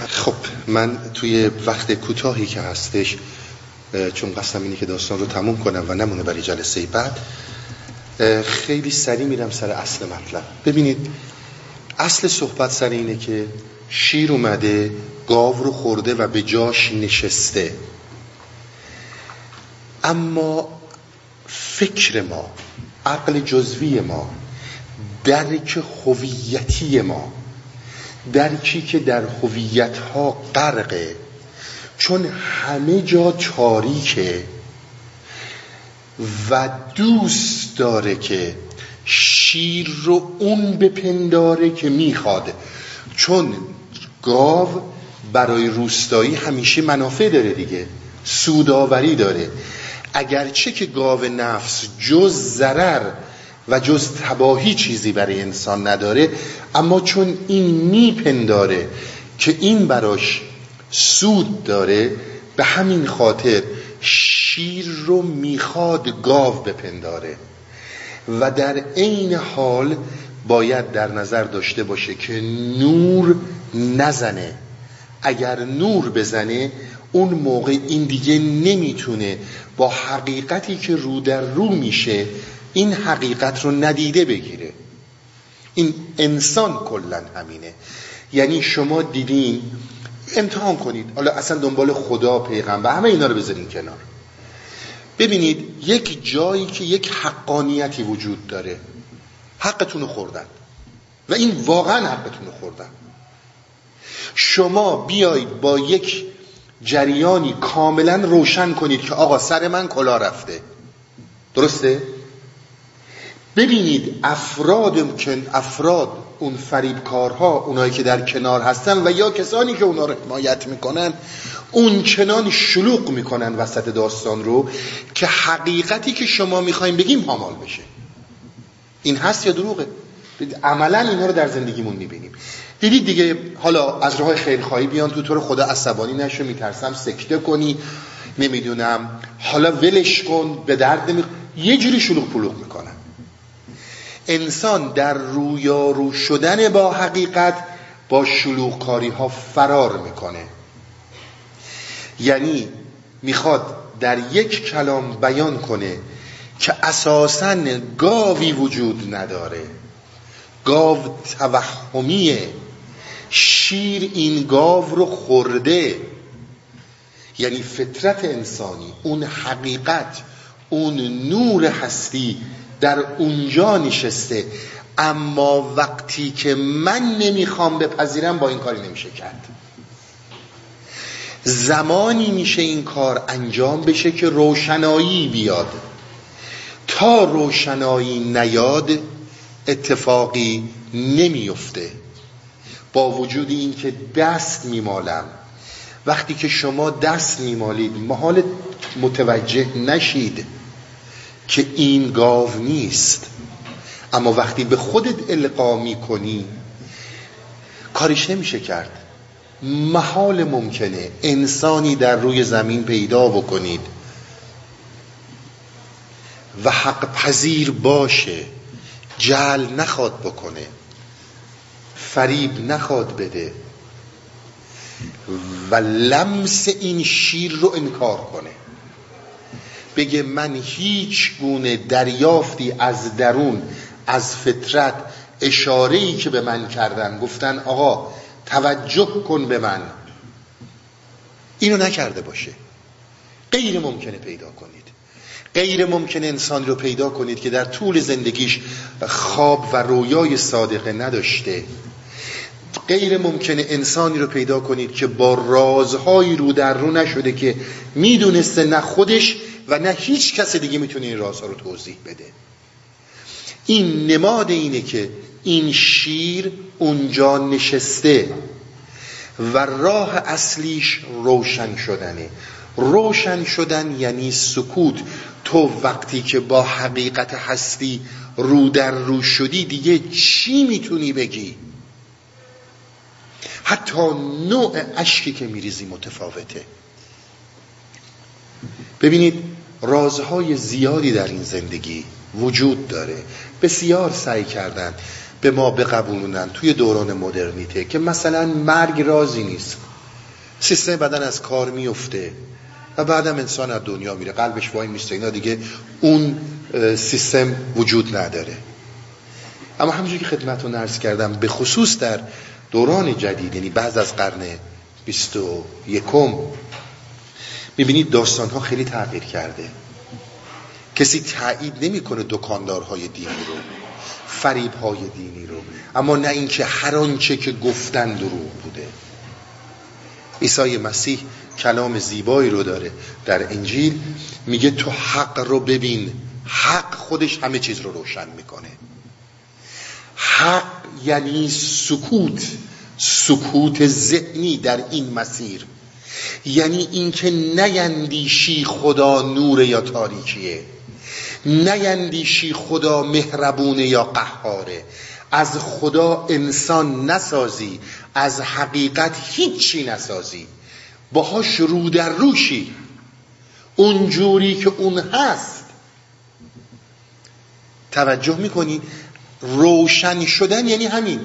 خب من توی وقت کوتاهی که هستش چون قصدم اینه که داستان رو تموم کنم و نمونه برای جلسه بعد خیلی سریع میرم سر اصل مطلب. ببینید اصل صحبت سر اینه که شیر اومده گاو رو خورده و به جاش نشسته. اما فکر ما عقل جزوی ما درک هویتی ما درکی که در هویت ها غرقه. چون همه جا تاریکه و دوست داره که شیر رو اون بپنداره که می‌خواد. چون گاو برای روستایی همیشه منافع داره دیگه. سوداوری داره. اگرچه که گاو نفس جز ضرر و جز تباهی چیزی برای انسان نداره اما چون این میپنداره که این براش سود داره به همین خاطر شیر رو می‌خواد گاو بپنداره. و در عین حال باید در نظر داشته باشه که نور نزنه. اگر نور بزنه اون موقع این دیگه نمی‌تونه با حقیقتی که رو در رو میشه این حقیقت رو ندیده بگیره. این انسان کلا همینه. یعنی شما دیدین امتحان کنید. حالا اصلا دنبال خدا پیغمبر همه اینا رو بذارین کنار. ببینید یک جایی که یک حقانیتی وجود داره حقتون خوردن. و این واقعا حقتون خوردن. شما بیایید با یک جریانی کاملا روشن کنید که آقا سر من کلا رفته. درسته؟ ببینید افراد که افراد اون فریبکارها اونایی که در کنار هستن و یا کسانی که اونا رو حمایت می‌کنن اون چنان شلوغ می‌کنن وسط داستان رو که حقیقتی که شما می‌خوایم بگیم حامال بشه. این هست یا دروغه؟ عملا اینها رو در زندگیمون می‌بینیم. دیدید دیگه حالا از راه خیرخواهی بیان تو طور خدا عصبانی نشو میترسم سکته کنی نمی‌دونم. حالا ولش کن به درد نمی... یه جوری شلوغ پلوغ می‌کنن. انسان در رویارو شدن با حقیقت با شلوغکاری ها فرار می‌کنه. یعنی می‌خواد در یک کلام بیان کنه که اساسا گاوی وجود نداره. گاو توهمیه. شیر این گاو رو خورده. یعنی فطرت انسانی اون حقیقت اون نور هستی در اونجا نشسته. اما وقتی که من نمی‌خوام بپذیرم با این کاری نمیشه کرد. زمانی میشه این کار انجام بشه که روشنایی بیاد. تا روشنایی نیاد اتفاقی نمیفته. با وجود اینکه دست میمالم. وقتی که شما دست میمالید محال متوجه نشید که این گاو نیست. اما وقتی به خودت القا می‌کنی کارش نمیشه کرد. محال ممکنه انسانی در روی زمین پیدا بکنید و حق پذیر باشه جل نخواد بکنه فریب نخواد بده و لمس این شیر رو انکار کنه. بگه من هیچ گونه دریافتی از درون از فطرت اشاره ای که به من کردن گفتن آقا توجه کن به من. اینو نکرده باشه. غیر ممکنه پیدا کنید. غیر ممکنه انسان رو پیدا کنید که در طول زندگیش خواب و رویای صادقه نداشته. غیر ممکنه انسانی رو پیدا کنید که با رازهایی رو در رو نشده که می‌دونسته نه خودش و نه هیچ کس دیگه می‌تونه این رازها رو توضیح بده. این نماد اینه که این شیر اونجا نشسته و راه اصلیش روشن شدنه. روشن شدن یعنی سکوت. تو وقتی که با حقیقت هستی رو در رو شدی دیگه چی می‌تونی بگی؟ حتی نوع اشکی که میریزی متفاوته. ببینید رازهای زیادی در این زندگی وجود داره. بسیار سعی کردن. به ما بقبولونن توی دوران مدرنیته که مثلا مرگ رازی نیست. سیستم بدن از کار میفته و بعدم انسان از دنیا میره. قلبش وای میسته. اینا دیگه اون سیستم وجود نداره. اما همونجور که خدمتتون عرض کردم به خصوص در دوران جدید یعنی بعد از قرن بیست و یکم می‌بینید داستان ها خیلی تغییر کرده. کسی تایید نمی‌کنه دکاندارهای دینی رو. فریب های دینی رو. اما نه اینکه هر آنچه که گفتن دروغ بوده. عیسی مسیح کلام زیبایی رو داره در انجیل. میگه تو حق رو ببین. حق خودش همه چیز رو روشن می‌کنه. حق یعنی سکوت. سکوت ذهنی در این مسیر. یعنی اینکه نیندیشی خدا نور یا تاریکیه. نیندیشی خدا مهربونه یا قهاره. از خدا انسان نسازی از حقیقت هیچی نسازی. باهاش رو در روشی. اونجوری که اون هست. توجه می‌کنی؟ روشن شدن یعنی همین.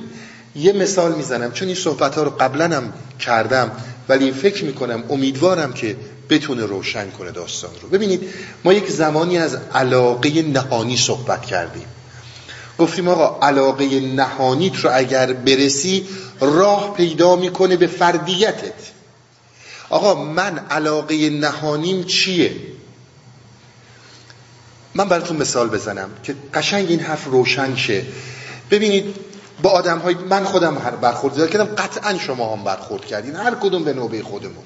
یه مثال می‌زنم. چون این صحبت ها رو قبلا هم کردم. ولی فکر می‌کنم امیدوارم که بتونه روشن کنه داستان رو. ببینید ما یک زمانی از علاقه نهانی صحبت کردیم. گفتیم آقا علاقه نهانیت رو اگر برسی راه پیدا می‌کنه به فردیتت. آقا من علاقه نهانیم چیه؟ من براتون مثال بزنم که قشنگ این حرف روشن شه. ببینید با آدم های من خودم هر برخورد کردم قطعا شما هم برخورد کردین. هر کدوم به نوبه خودمون.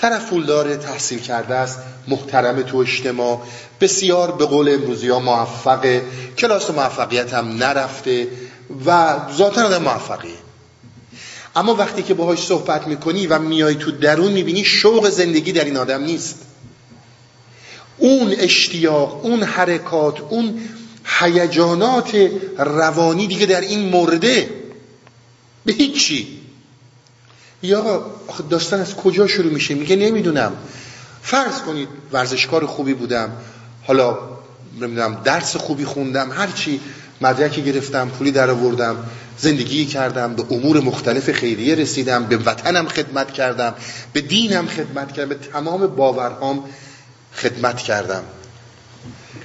طرف پولدار تحصیل کرده است محترم تو اجتماع بسیار به قول امروزی ها موفقه. کلاس موفقیت هم نرفته و ذاتا آدم موفقیه. اما وقتی که باهاش صحبت می‌کنی و میای تو درون می‌بینی شوق زندگی در این آدم نیست. اون اشتیاق اون حرکات اون هیجانات روانی دیگه در این مرده. به هیچی. یا داستان از کجا شروع میشه؟ میگه نمی‌دونم. فرض کنید ورزشکار خوبی بودم. حالا نمی‌دونم درس خوبی خوندم هرچی مدرکی گرفتم پولی در آوردم زندگی کردم به امور مختلف خیریه رسیدم به وطنم خدمت کردم به دینم خدمت کردم به تمام باورهام خدمت کردم.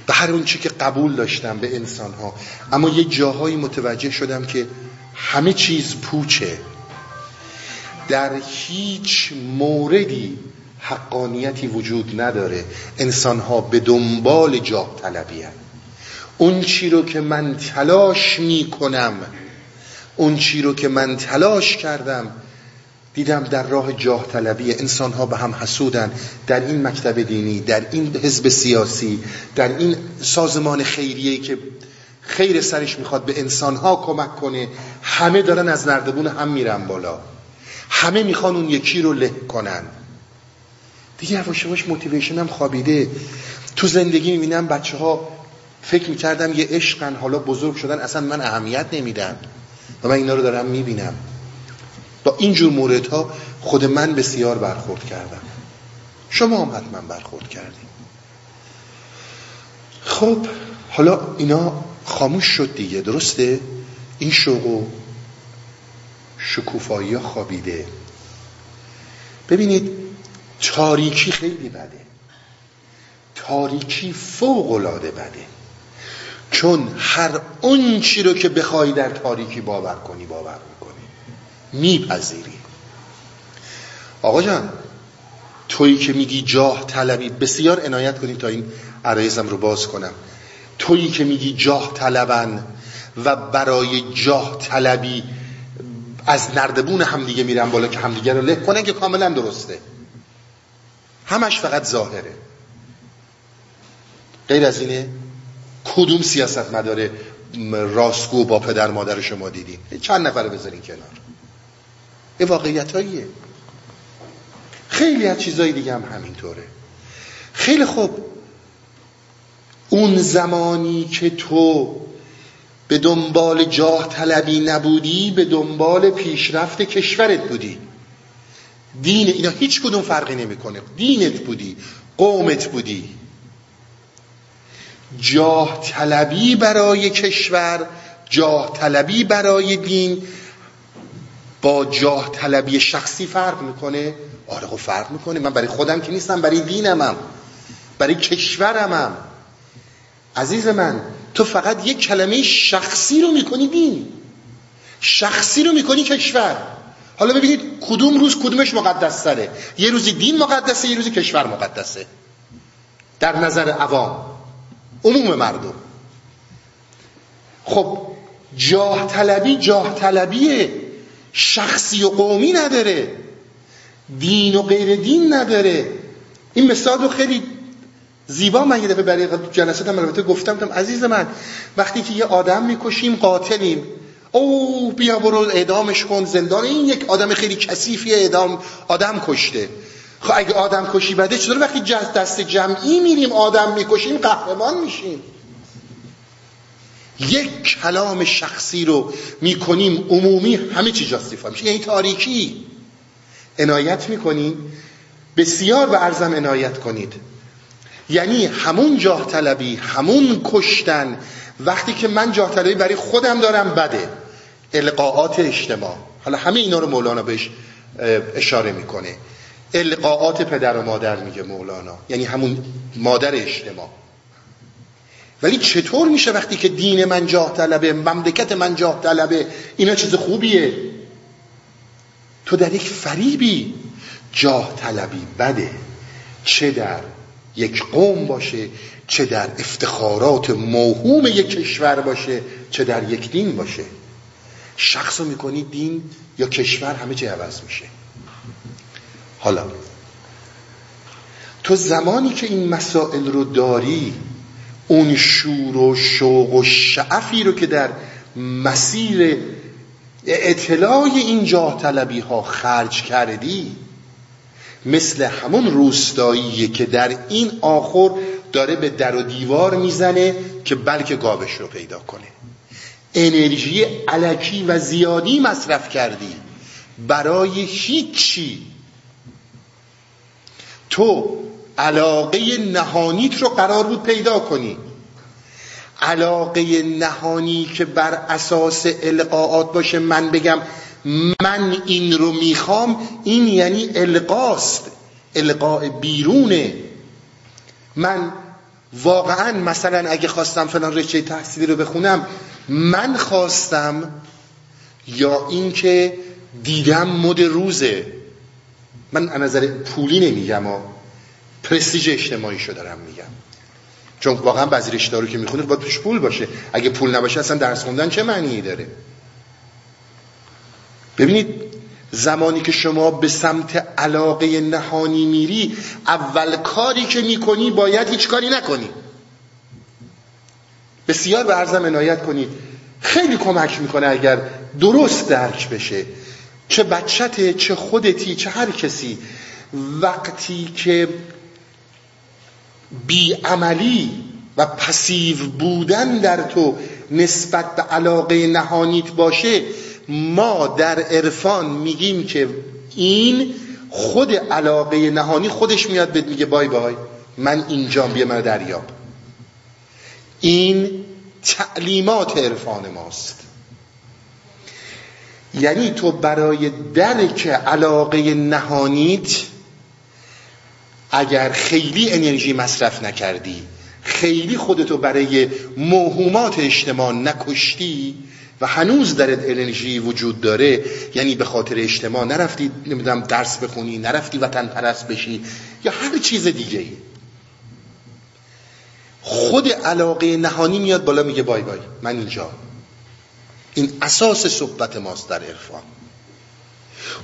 به هر اون چی که قبول داشتم به انسان ها اما یه جاهایی متوجه شدم که همه چیز پوچه. در هیچ موردی حقانیتی وجود نداره. انسان ها به دنبال جاه طلبی اون چی رو که من تلاش می کنم اون چی رو که من تلاش کردم دیدم در راه جاه طلبی انسان ها به هم حسودن. در این مکتب دینی در این حزب سیاسی در این سازمان خیریه که خیر سرش می‌خواد به انسان ها کمک کنه همه دارن از نردبون هم میرن بالا. همه می‌خوان اون یکی رو له کنن. دیگه یواش یواش موتیویشن هم خوابیده. تو زندگی می‌بینم بچه ها فکر می‌کردم یه عشقن حالا بزرگ شدن اصلا من اهمیت نمیدم. و من اینا رو دارم می‌بینم. با اینجور موردها خود من بسیار برخورد کردم. شما هم حتما برخورد کردیم خب حالا اینا خاموش شد دیگه درسته؟ این شوق و شکوفایی خوابیده. ببینید تاریکی خیلی بده. تاریکی فوق العاده بده. چون هر اون چی رو که بخوای در تاریکی باور کنی باور میپذیری. آقا جان تویی که میگی جاه طلبی بسیار عنایت کنید تا این عرایزم رو باز کنم. تویی که میگی جاه طلبن و برای جاه طلبی از نردبون همدیگه میرن بالا که همدیگه رو له کنن که کاملا درسته. همش فقط ظاهره. غیر از اینه کدوم سیاست مداره راستگو با پدر مادر شما دیدین چند نفر بذارین کنار. یه واقعیت هاییه خیلی از چیزای دیگه هم همینطوره. خیلی خوب. اون زمانی که تو به دنبال جاه طلبی نبودی به دنبال پیشرفت کشورت بودی. دین اینا هیچ کدوم فرقی نمی‌کنه. دینت بودی قومت بودی. جاه طلبی برای کشور جاه طلبی برای دین با جاه طلبی شخصی فرق می‌کنه؟ آره خب فرق می‌کنه. من برای خودم که نیستم برای دینمم برای کشورمم. عزیز من تو فقط یک کلمه شخصی رو می‌کنی دین. شخصی رو می‌کنی کشور. حالا ببینید کدوم روز کدومش مقدس تره یه روزی دین مقدسه یه روزی کشور مقدسه. در نظر عوام عموم مردم. خب جاه طلبی جاه طلبی شخصی و قومی نداره. دین و غیر دین نداره. این مثال رو خیلی زیبا من یه دفعه برای جلسات هم البته گفتم تم عزیز من وقتی که یه آدم می‌کشیم قاتلیم. او بیا برو اعدامش کن زندان. این یک آدم خیلی کثیفی اعدام آدم کشته. خب اگه آدم کشی بده چطور وقتی دست جمعی میریم آدم می‌کشیم قهرمان میشیم؟ یک کلام شخصی رو می‌کنیم عمومی همه چی جاستیفا میشه. یعنی تاریکی. عنایت می‌کنیم بسیار به ارزم عنایت کنید. یعنی همون جاه طلبی همون کشتن. وقتی که من جاه طلبی برای خودم دارم بده. القاعات اجتماع. حالا همه اینا رو مولانا بهش اشاره می‌کنه. القاعات پدر و مادر میگه مولانا. یعنی همون مادر اجتماع. ولی چطور میشه وقتی که دین من جاه طلبه مملکت من جاه طلبه اینا چیز خوبیه؟ تو در یک فریبی جاه طلبی بده. چه در یک قوم باشه چه در افتخارات موهوم یک کشور باشه چه در یک دین باشه. شخص رو می‌کنی دین یا کشور همه چه عوض میشه. حالا تو زمانی که این مسائل رو داری اون شور و شوق و شعفی رو که در مسیر اطلاع این جاه طلبی ها خرج کردی مثل همون روستاییه که در این آخر داره به در و دیوار می‌زنه که بلکه گابش رو پیدا کنه. انرژی علکی و زیادی مصرف کردی. برای هیچی. تو علاقه نهانیت رو قرار بود پیدا کنی. علاقه نهانی که بر اساس القاعات باشه من بگم من این رو می‌خوام این یعنی القاست القاء بیرونه. من واقعا مثلا اگه خواستم فلان رشته تحصیلی رو بخونم من خواستم یا اینکه دیدم مد روزه. من از نظر پولی نمیگم پرستیژ اجتماعی شو دارم میگم. چون واقعا بعضی رشته رو که می‌خونه باید توش پول باشه. اگه پول نباشه اصلا درس خوندن چه معنی داره؟ ببینید زمانی که شما به سمت علاقه نهانی میری اول کاری که می‌کنی باید هیچ کاری نکنی. بسیار به عرضم عنایت کنید. خیلی کمک می‌کنه اگر درست درک بشه. چه بچته چه خودتی چه هر کسی. وقتی که بیعملی و پسیو بودن در تو نسبت به علاقه نهانیت باشه ما در عرفان میگیم که این خود علاقه نهانی خودش میاد بهت میگه بای بای من اینجام بیا من دریاب. این تعلیمات عرفان ماست. یعنی تو برای درک علاقه نهانیت اگر خیلی انرژی مصرف نکردی خیلی خودتو برای موهومات اجتماع نکشتی و هنوز در انرژی وجود داره یعنی به خاطر اجتماع نرفتی نمی‌دونم درس بخونی نرفتی وطن پرست بشی یا هر چیز دیگه ای خود علاقه نهانی میاد بالا میگه بای بای من اینجا. این اساس صحبت ماست در عرفان.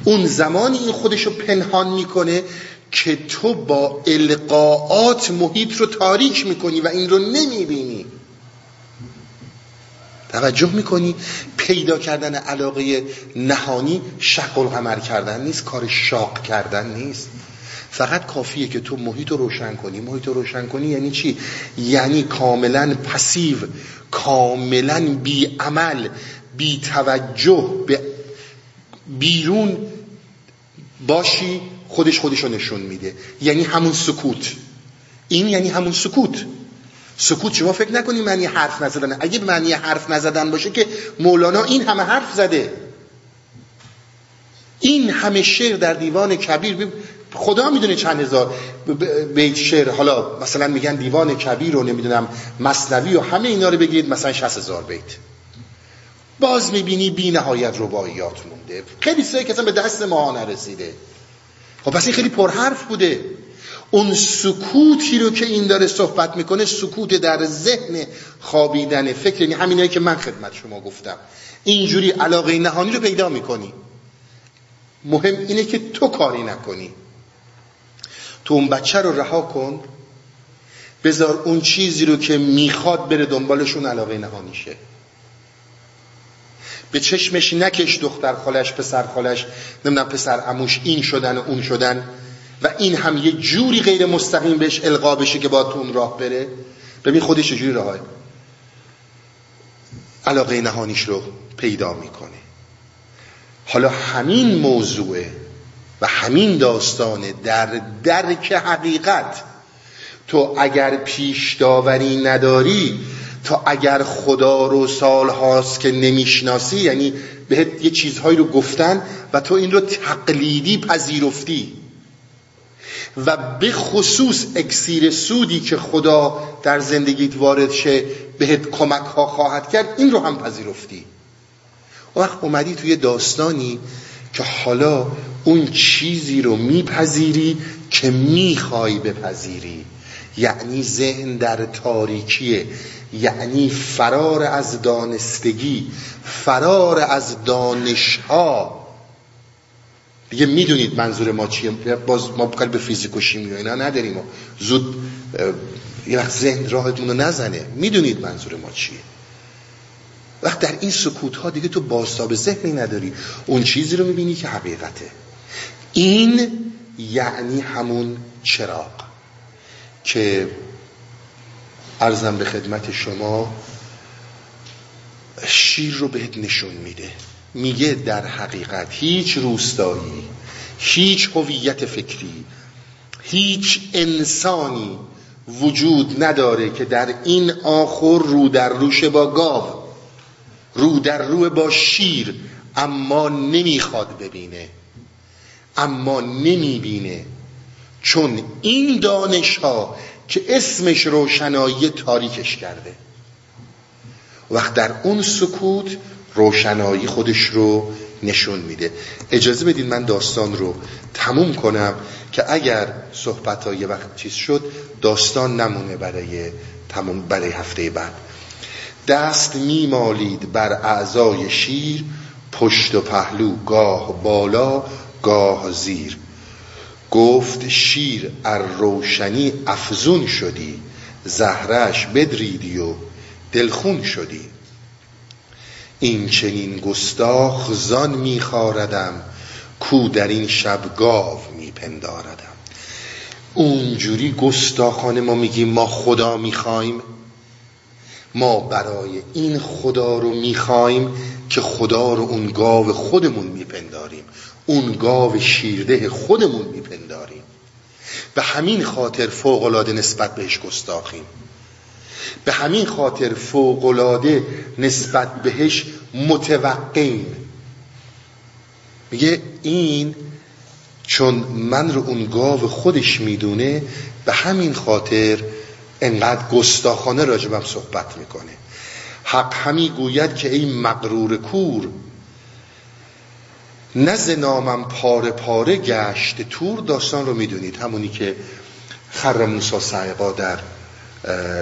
اون زمانی این خودشو پنهان می‌کنه که تو با القاعات محیط رو تاریک می‌کنی و این رو نمی‌بینی. توجه می‌کنی؟ پیدا کردن علاقه نهانی شق القمر کردن نیست کار شاق کردن نیست. فقط کافیه که تو محیط رو روشن کنی. محیط رو روشن کنی یعنی چی؟ یعنی کاملا پسیو کاملا بی عمل بی توجه به بیرون باشی خودش خودش رو نشون میده. یعنی همون سکوت. این یعنی همون سکوت. سکوت شما فکر نکنید معنی حرف نزدن. اگه معنی حرف نزدن باشه که مولانا این همه حرف زده. این همه شعر در دیوان کبیر خدا می‌دونه چند هزار. بیت شعر حالا مثلا میگن دیوان کبیر رو نمی‌دونم مصنوی و همه اینا رو بگیرید مثلا 60 هزار بیت. باز می‌بینی بی نهایت رباعیات مونده. خیلی سایی که به دست ما نرسیده. خب پس این خیلی پرحرف بوده. اون سکوتی رو که این داره صحبت می‌کنه سکوت در ذهن خوابیدن فکر. یعنی همینایی که من خدمت شما گفتم. اینجوری علاقه نهانی رو پیدا می‌کنی. مهم اینه که تو کاری نکنی. تو اون بچه رو رها کن. بذار اون چیزی رو که می‌خواد بره دنبالشون علاقه نهانیشه به چشمش نکش دختر خالش پسر خالش نمی‌دونم پسر اموش این شدن و اون شدن. و این هم یه جوری غیر مستقیم بهش القا بشه که با تو اون راه بره. ببین خودش جوری راه علاقه نهانیش رو پیدا می‌کنه. حالا همین موضوعه و همین داستانه در درک حقیقت تو اگر پیش داوری نداری تا اگر خدا رو سال هاست که نمی‌شناسی یعنی بهت یه چیزهایی رو گفتن و تو این رو تقلیدی پذیرفتی. و به خصوص اکسیر سودی که خدا در زندگیت وارد شه بهت کمک ها خواهد کرد این رو هم پذیرفتی. وقت اومدی توی داستانی که حالا اون چیزی رو میپذیری که می‌خوای بپذیری. یعنی ذهن در تاریکیه یعنی فرار از دانستگی فرار از دانشها. دیگه می‌دونید منظور ما چیه. باز ما بکر به فیزیک و شیمی اینا نداریم و زود یه وقت ذهن راهتون رو نزنه. می‌دونید منظور ما چیه. وقت در این سکوت ها دیگه تو بازتاب ذهنی نداری. اون چیزی رو می‌بینی که حقیقته. این یعنی همون چراغ که ارزم به خدمت شما شیر رو بهت نشون میده. میگه در حقیقت هیچ روستایی هیچ هویت فکری هیچ انسانی وجود نداره که در این آخر رو در روش با گاو رو در رو با شیر اما نمی‌خواد ببینه اما نمی‌بینه. چون این دانش ها که اسمش روشنایی تاریکش کرده. وقت در اون سکوت روشنایی خودش رو نشون میده. اجازه بدید من داستان رو تموم کنم که اگر صحبت های وقت چیز شد داستان نمونه برای تموم برای هفته بعد. دست میمالید بر اعضای شیر پشت و پهلو گاه بالا گاه زیر. گفت شیر ار روشنی افزون شدی زهرش بدریدی و دلخون شدی. این چنین گستاخ زان میخاردم کو در این شب گاو میپنداردم. اونجوری گستاخانه ما میگیم ما خدا می‌خوایم؟ ما برای این خدا رو می‌خوایم که خدا رو اون گاو خودمون میپنداریم. اون گاو شیرده خودمون میپنداریم. به همین خاطر فوقلاده نسبت بهش گستاخیم. به همین خاطر فوقلاده نسبت بهش متوقعیم. میگه این چون من رو اون گاو خودش می‌دونه به همین خاطر انقدر گستاخانه راجبم صحبت می‌کنه. حق همی گوید که ای مقرور کور نز نامم پاره پاره گشت. تور داستان رو می‌دونید. همونی که خر موسا سعقا در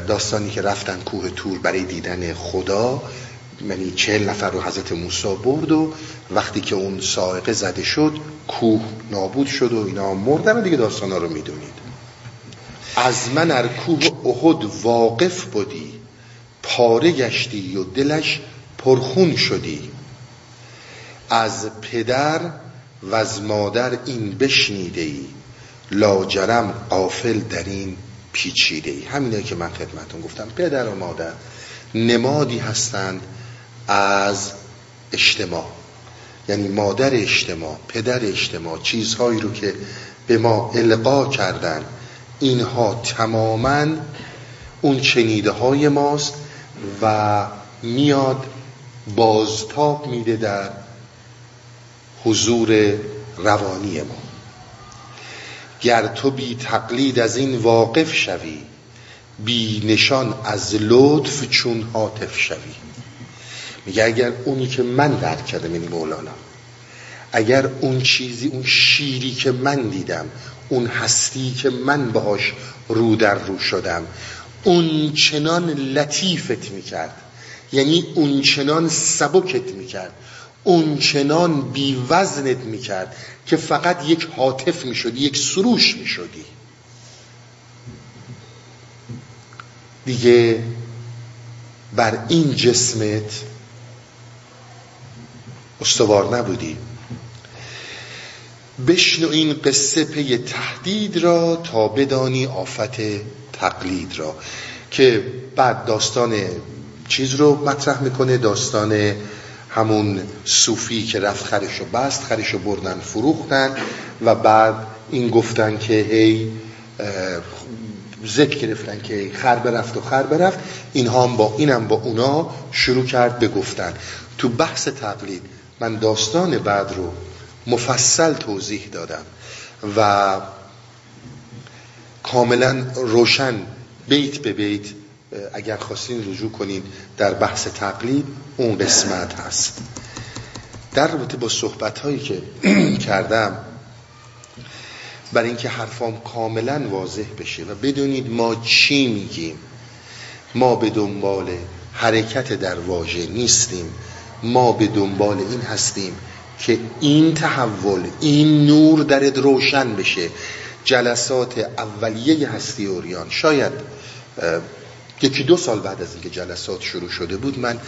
داستانی که رفتن کوه تور برای دیدن خدا یعنی چهل نفر رو حضرت موسی برد و وقتی که اون سائقه زده شد کوه نابود شد و اینا مردن و دیگه داستان رو می‌دونید. از من ار کوه احد واقف بودی پاره گشتی و دلش پرخون شدی. از پدر و از مادر این بشنیده ای لاجرم قافل در این پیچیده ای همینه که من خدمتون گفتم. پدر و مادر نمادی هستند از اجتماع. یعنی مادر اجتماع پدر اجتماع چیزهایی رو که به ما القا کردن اینها تماما اون چنیده های ماست و میاد بازتاب میده در حضور روانی ما. گر تو بی تقلید از این واقف شوی بی نشان از لطف چون حاطف شوی. میگه اگر اونی که من درک کردم یعنی مولانا اگر اون چیزی اون شیری که من دیدم اون هستی که من باهاش رو در رو شدم اون چنان لطیفت می‌کرد. یعنی اون چنان سبکت می‌کرد. اون چنان بیوزنت می‌کرد که فقط یک حاطف می‌شدی یک سروش می‌شدی. دیگه بر این جسمت استوار نبودی. بشنو این قصه پی تهدید را تا بدانی آفت تقلید را که بعد داستان چیز رو مطرح می‌کنه داستان همون صوفی که رفت خرش و بست خرش و بردن فروختن و بعد این گفتن که هی ذکر گرفتن که خر برفت و خر برفت. اینها هم با اینم با اونا شروع کرد به گفتن. تو بحث تقلید من داستان بعد رو مفصل توضیح دادم و کاملا روشن بیت به بیت اگر خواستین رجوع کنین در بحث تقلید اون قسمت هست. در رابطه با صحبت هایی که کردم برای اینکه حرفام کاملا واضح بشه و بدونید ما چی میگیم. ما به دنبال حرکت در واژه نیستیم. ما به دنبال این هستیم که این تحول این نور درت روشن بشه. جلسات اولیه هستی اوریان. شاید یکی دو سال بعد از اینکه جلسات شروع شده بود من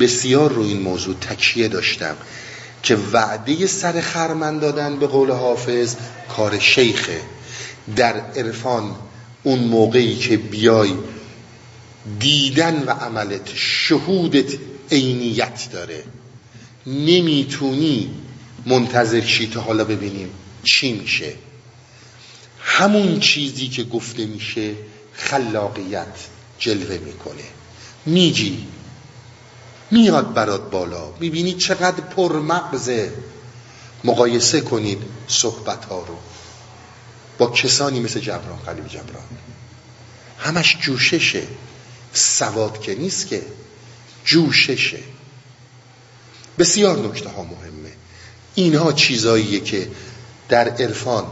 بسیار رو این موضوع تکیه داشتم که وعده سر خرمن دادن به قول حافظ کار شیخه در عرفان اون موقعی که بیای دیدن و عملت شهودت عینیت داره. نمی‌تونی منتظر شی تا حالا ببینیم چی میشه. همون چیزی که گفته میشه خلاقیت. جلوه می‌کنه. میگی. میاد برات بالا. می‌بینی چقدر پرمغزه مقایسه کنید صحبت ها رو. با کسانی مثل جبران قلیب جبران. همش جوششه. سواد که نیست که. جوششه. بسیار نکته ها مهمه. اینها چیزاییه که در عرفان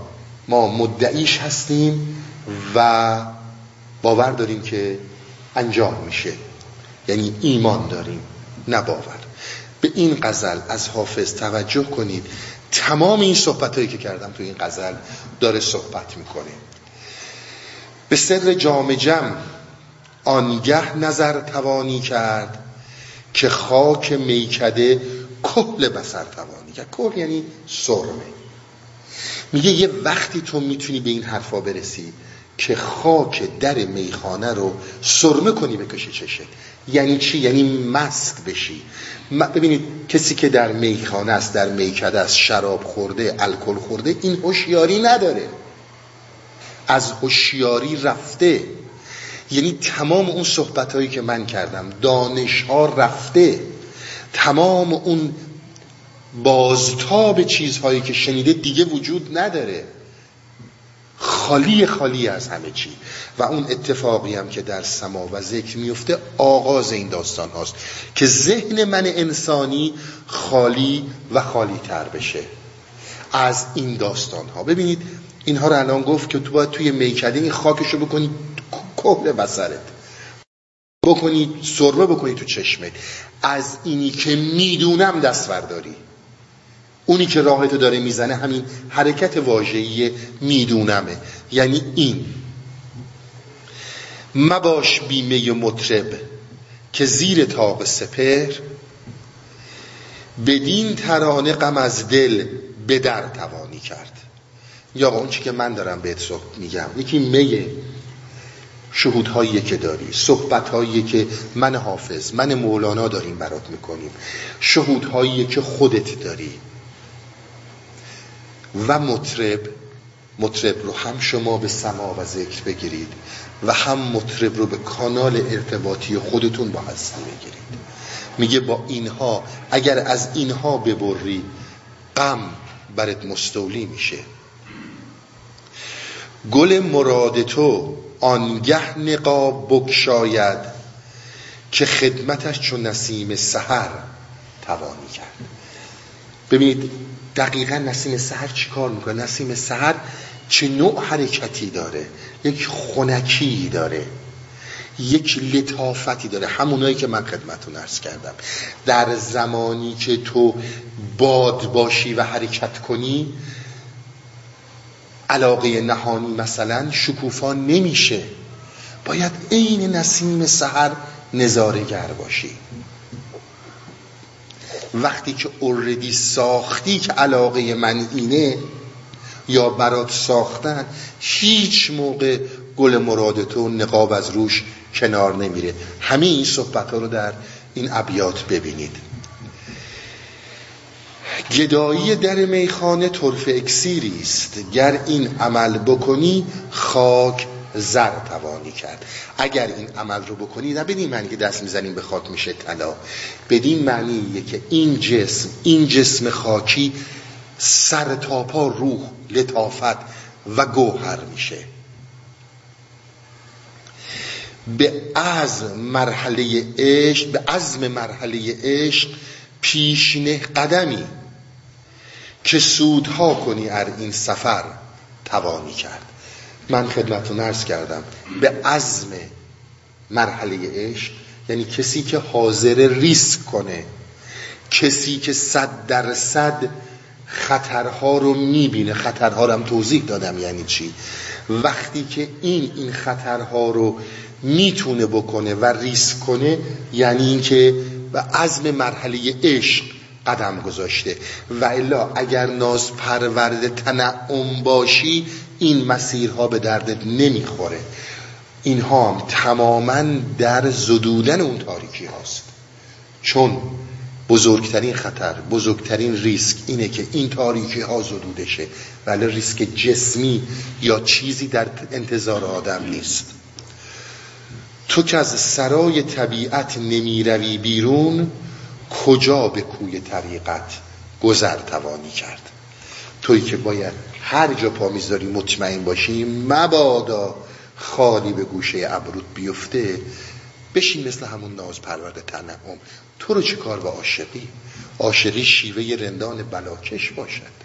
ما مدعیش هستیم و باور داریم که انجام میشه. یعنی ایمان داریم نه باور. به این قزل از حافظ توجه کنید. تمام این صحبت هایی که کردم تو این قزل داره صحبت می‌کنه. به سر جام جم آنگه نظر توانی کرد که خاک میکده کهل بسر توانی کرد. کهل یعنی سرمه. میگه یه وقتی تو می‌تونی به این حرفا برسی که خاک در میخانه رو سرمه کنی بکشی چشه یعنی چی؟ یعنی مست بشی. ببینید کسی که در میخانه است در میکده است شراب خورده الکل خورده این هوشیاری نداره. از هوشیاری رفته. یعنی تمام اون صحبت هایی که من کردم دانش ها رفته. تمام اون بازتاب چیزهایی که شنیده دیگه وجود نداره. خالی خالی از همه چی. و اون اتفاقی هم که در سما و ذکر میفته آغاز این داستان هاست که ذهن من انسانی خالی و خالی تر بشه از این داستان ها. ببینید اینها رو الان گفت که تو باید توی میکده این خاکشو بکنی کهل بسرت بکنی سرمه بکنی تو چشمت. از اینی که می‌دونم دست برداری اونی که راهتو داره می‌زنه همین حرکت واژه‌ای میدونمه. یعنی این. مباش بیمه مطرب که زیر تاق سپر بدین ترانه غم از دل به در توانی کرد. یا اون چی که من دارم بهت میگم. یکی می شهودهایی که داری صحبتهایی که من حافظ من مولانا داریم برات می‌کنیم. شهودهایی که خودت داری. و مطرب مطرب رو هم شما به سما و ذکر بگیرید و هم مطرب رو به کانال ارتباطی خودتون با هستی بگیرید. میگه با اینها اگر از اینها ببری غم برات مستولی میشه. گل مراد تو آنگه نقاب بکشاید که خدمتش چون نسیم سحر توانی کرد. ببینید دقیقا نسیم سحر چی کار می‌کنه؟ نسیم سحر چه نوع حرکتی داره؟ یک خونکی داره. یک لطافتی داره. همونایی که من خدمتون ارز کردم. در زمانی که تو باد باشی و حرکت کنی علاقه نهانی مثلا شکوفا نمیشه. باید عین نسیم سحر نظارگر باشی. وقتی که اوردی ساختی که علاقه من اینه یا برات ساختن هیچ موقع گل مراد تو نقاب از روش کنار نمیره. همه این صحبت رو در این ابیات ببینید. گدایی در میخانه طرف اکسیری است. گر این عمل بکنی خاک زر توانی کرد. اگر این عمل رو بکنی نه بدین معنی که دست می‌زنیم به خاک میشه طلا. بدین معنیه که این جسم این جسم خاکی سر تا پا روح لطافت و گوهر میشه. به از مرحله عشق به عزم مرحله عشق پیشینه قدمی که سودها کنی ار این سفر توانی کرد. من خدمتون ارز کردم. به عزم مرحله عشق یعنی کسی که حاضر ریسک کنه کسی که صد درصد خطرها رو می‌بینه. خطرها رو هم توضیح دادم یعنی چی. وقتی که این این خطرها رو می‌تونه بکنه و ریسک کنه یعنی اینکه به عزم مرحله عشق قدم گذاشته. و الا اگر ناز پرورد تنعم باشی این مسیرها به دردت نمی‌خوره. اینها هم تماما در زدودن اون تاریکی هاست. چون بزرگترین خطر بزرگترین ریسک اینه که این تاریکی ها زدوده شه. ولی ریسک جسمی یا چیزی در انتظار آدم نیست. تو که از سرای طبیعت نمی روی بیرون کجا به کوی طریقت گذر توانی کرد؟ توی که باید هر جا پا می‌ذاری مطمئن باشی مبادا خالی به گوشه ابرود بیفته بشین مثل همون ناز پرورد تنعم. تو رو چه کار با عاشقی؟ عاشقی شیوه رندان بلاکش باشد.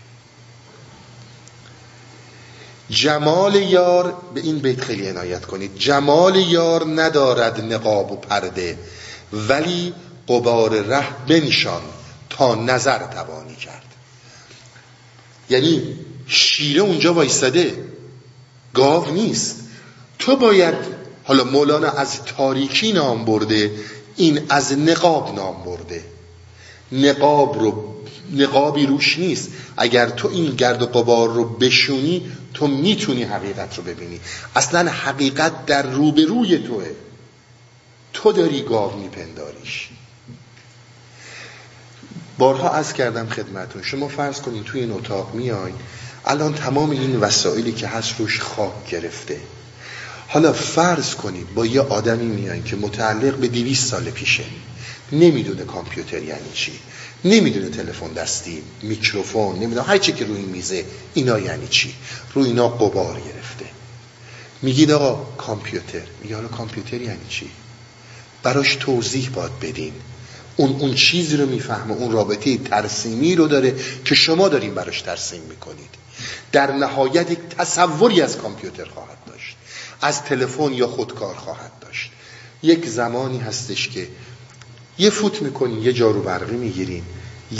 جمال یار به این بیت خیلی عنایت کنید. جمال یار ندارد نقاب و پرده ولی قبار ره بنشان تا نظر توانی کرد. یعنی شیره اونجا وایستده گاو نیست. تو باید حالا مولانا از تاریکی نام برده این از نقاب نام برده. نقاب رو نقابی روش نیست. اگر تو این گرد و قبار رو بشونی تو می‌تونی حقیقت رو ببینی. اصلا حقیقت در روبروی توه. تو داری گاو میپنداریش. بارها از کردم خدمتون. شما فرض کنید توی این اتاق میاین الان تمام این وسایلی که هست روش خاک گرفته. حالا فرض کنید با یه آدمی میاین که متعلق به دیویست سال پیشه. نمی‌دونه کامپیوتر یعنی چی. نمی‌دونه تلفن دستی میکروفون نمی‌دونه هر چی که روی میزه اینا یعنی چی. روی اینا قبار گرفته. میگید آقا کامپیوتر. میگه حالا کامپیوتر یعنی چی؟ براش توضیح باید بدین. اون اون چیزی رو می‌فهمه. اون رابطه ترسیمی رو داره که شما دارین براش ترسیم می‌کنید. در نهایت یک تصوری از کامپیوتر خواهد داشت از تلفن یا خودکار خواهد داشت. یک زمانی هستش که یه فوت می‌کنین یه جارو برقی می‌گیرین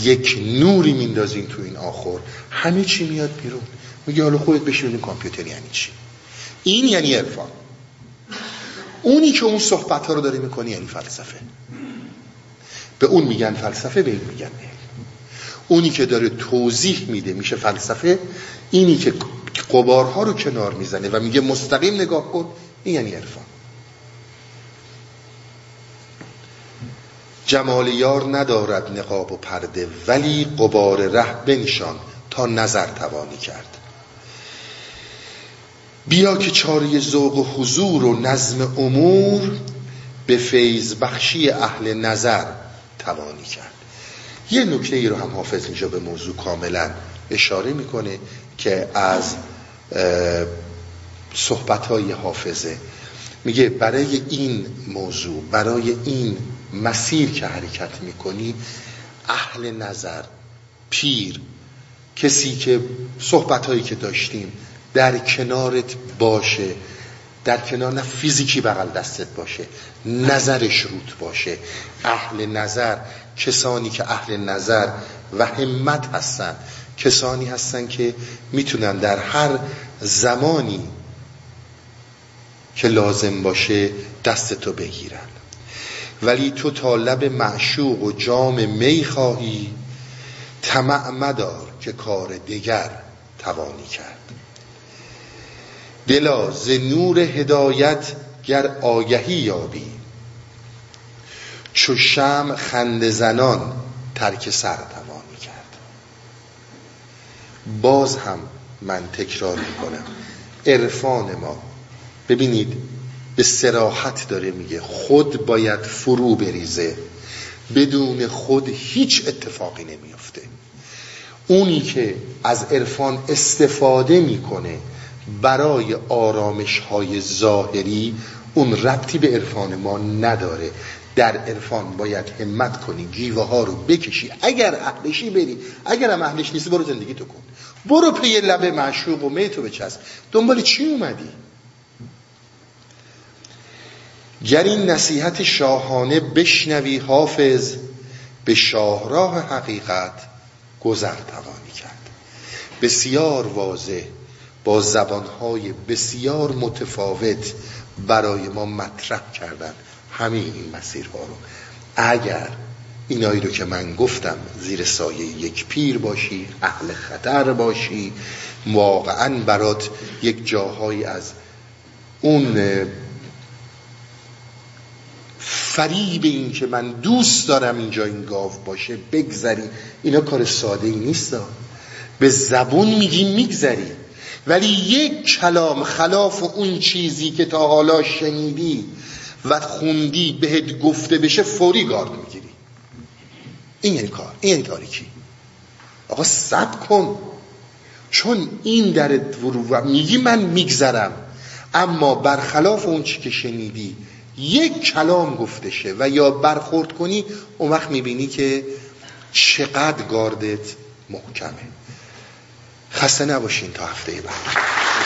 یک نوری میندازین تو این آخر همه چی میاد بیرون. میگه حالا خودت بشینین کامپیوتر یعنی چی. این یعنی عرفان. اونی که اون صحبت ها رو داره می‌کنی یعنی فلسفه. به اون میگن فلسفه به این میگن علم. اونی که داره توضیح میده میشه فلسفه اینی که قبارها رو کنار می‌زنه و میگه مستقیم نگاه کن این یعنی عرفان. جمال یار ندارد نقاب و پرده ولی قبار ره بنشان تا نظر توانی کرد. بیا که چاری ذوق و حضور و نظم امور به فیض بخشی اهل نظر توانی کرد. یه نکته ای رو هم حافظ اینجا به موضوع کاملا اشاره می‌کنه. که از صحبت های حافظه. میگه برای این موضوع برای این مسیر که حرکت می‌کنی اهل نظر پیر کسی که صحبت هایی که داشتیم در کنارت باشه در کنار نه فیزیکی بغل دستت باشه نظرش روت باشه. اهل نظر کسانی که اهل نظر و همت هستن کسانی هستن که می‌تونن در هر زمانی که لازم باشه دستتو بگیرن. ولی تو تا لب معشوق و جام می خواهی طمع مدار که کار دیگر توانی کرد. دلا ز نور هدایت گر آگهی یابی. چو شم خند زنان ترک سر باز هم من تکرار می‌کنم. عرفان ما. ببینید به سراحت داره میگه خود باید فرو بریزه. بدون خود هیچ اتفاقی نمیافته. اونی که از عرفان استفاده می‌کنه برای آرامش های ظاهری اون ربطی به عرفان ما نداره. در عرفان باید همت کنی گیوه ها رو بکشی. اگر اهلشی بری اگر هم اهلش نیستی برو زندگی تو کن. برو پی لبه معشوق و میتو بچست دنبال چی اومدی؟ گر این نصیحت شاهانه بشنوی حافظ به شاهراه حقیقت گذر توانی کرد. بسیار واضح با زبانهای بسیار متفاوت برای ما مطرح کردن همه این مسیرها رو. اگر اینایی رو که من گفتم زیر سایه یک پیر باشی اهل خطر باشی واقعا برات یک جاهایی از اون فریب این که من دوست دارم اینجا این گاو باشه بگذری. اینا کار ساده ای نیست. به زبون میگی میگذری. ولی یک کلام خلاف اون چیزی که تا حالا شنیدی و خوندی بهت گفته بشه فوری گارد می‌گیری. این یعنی کار این یعنی تاریکی. آقا صبر کن. چون این در ورو میگی من میگذرم اما برخلاف اون چی که شنیدی یک کلام گفته شه و یا برخورد کنی اون وقت می‌بینی که چقدر گاردت محکمه. خسته نباشین تا هفته بعد.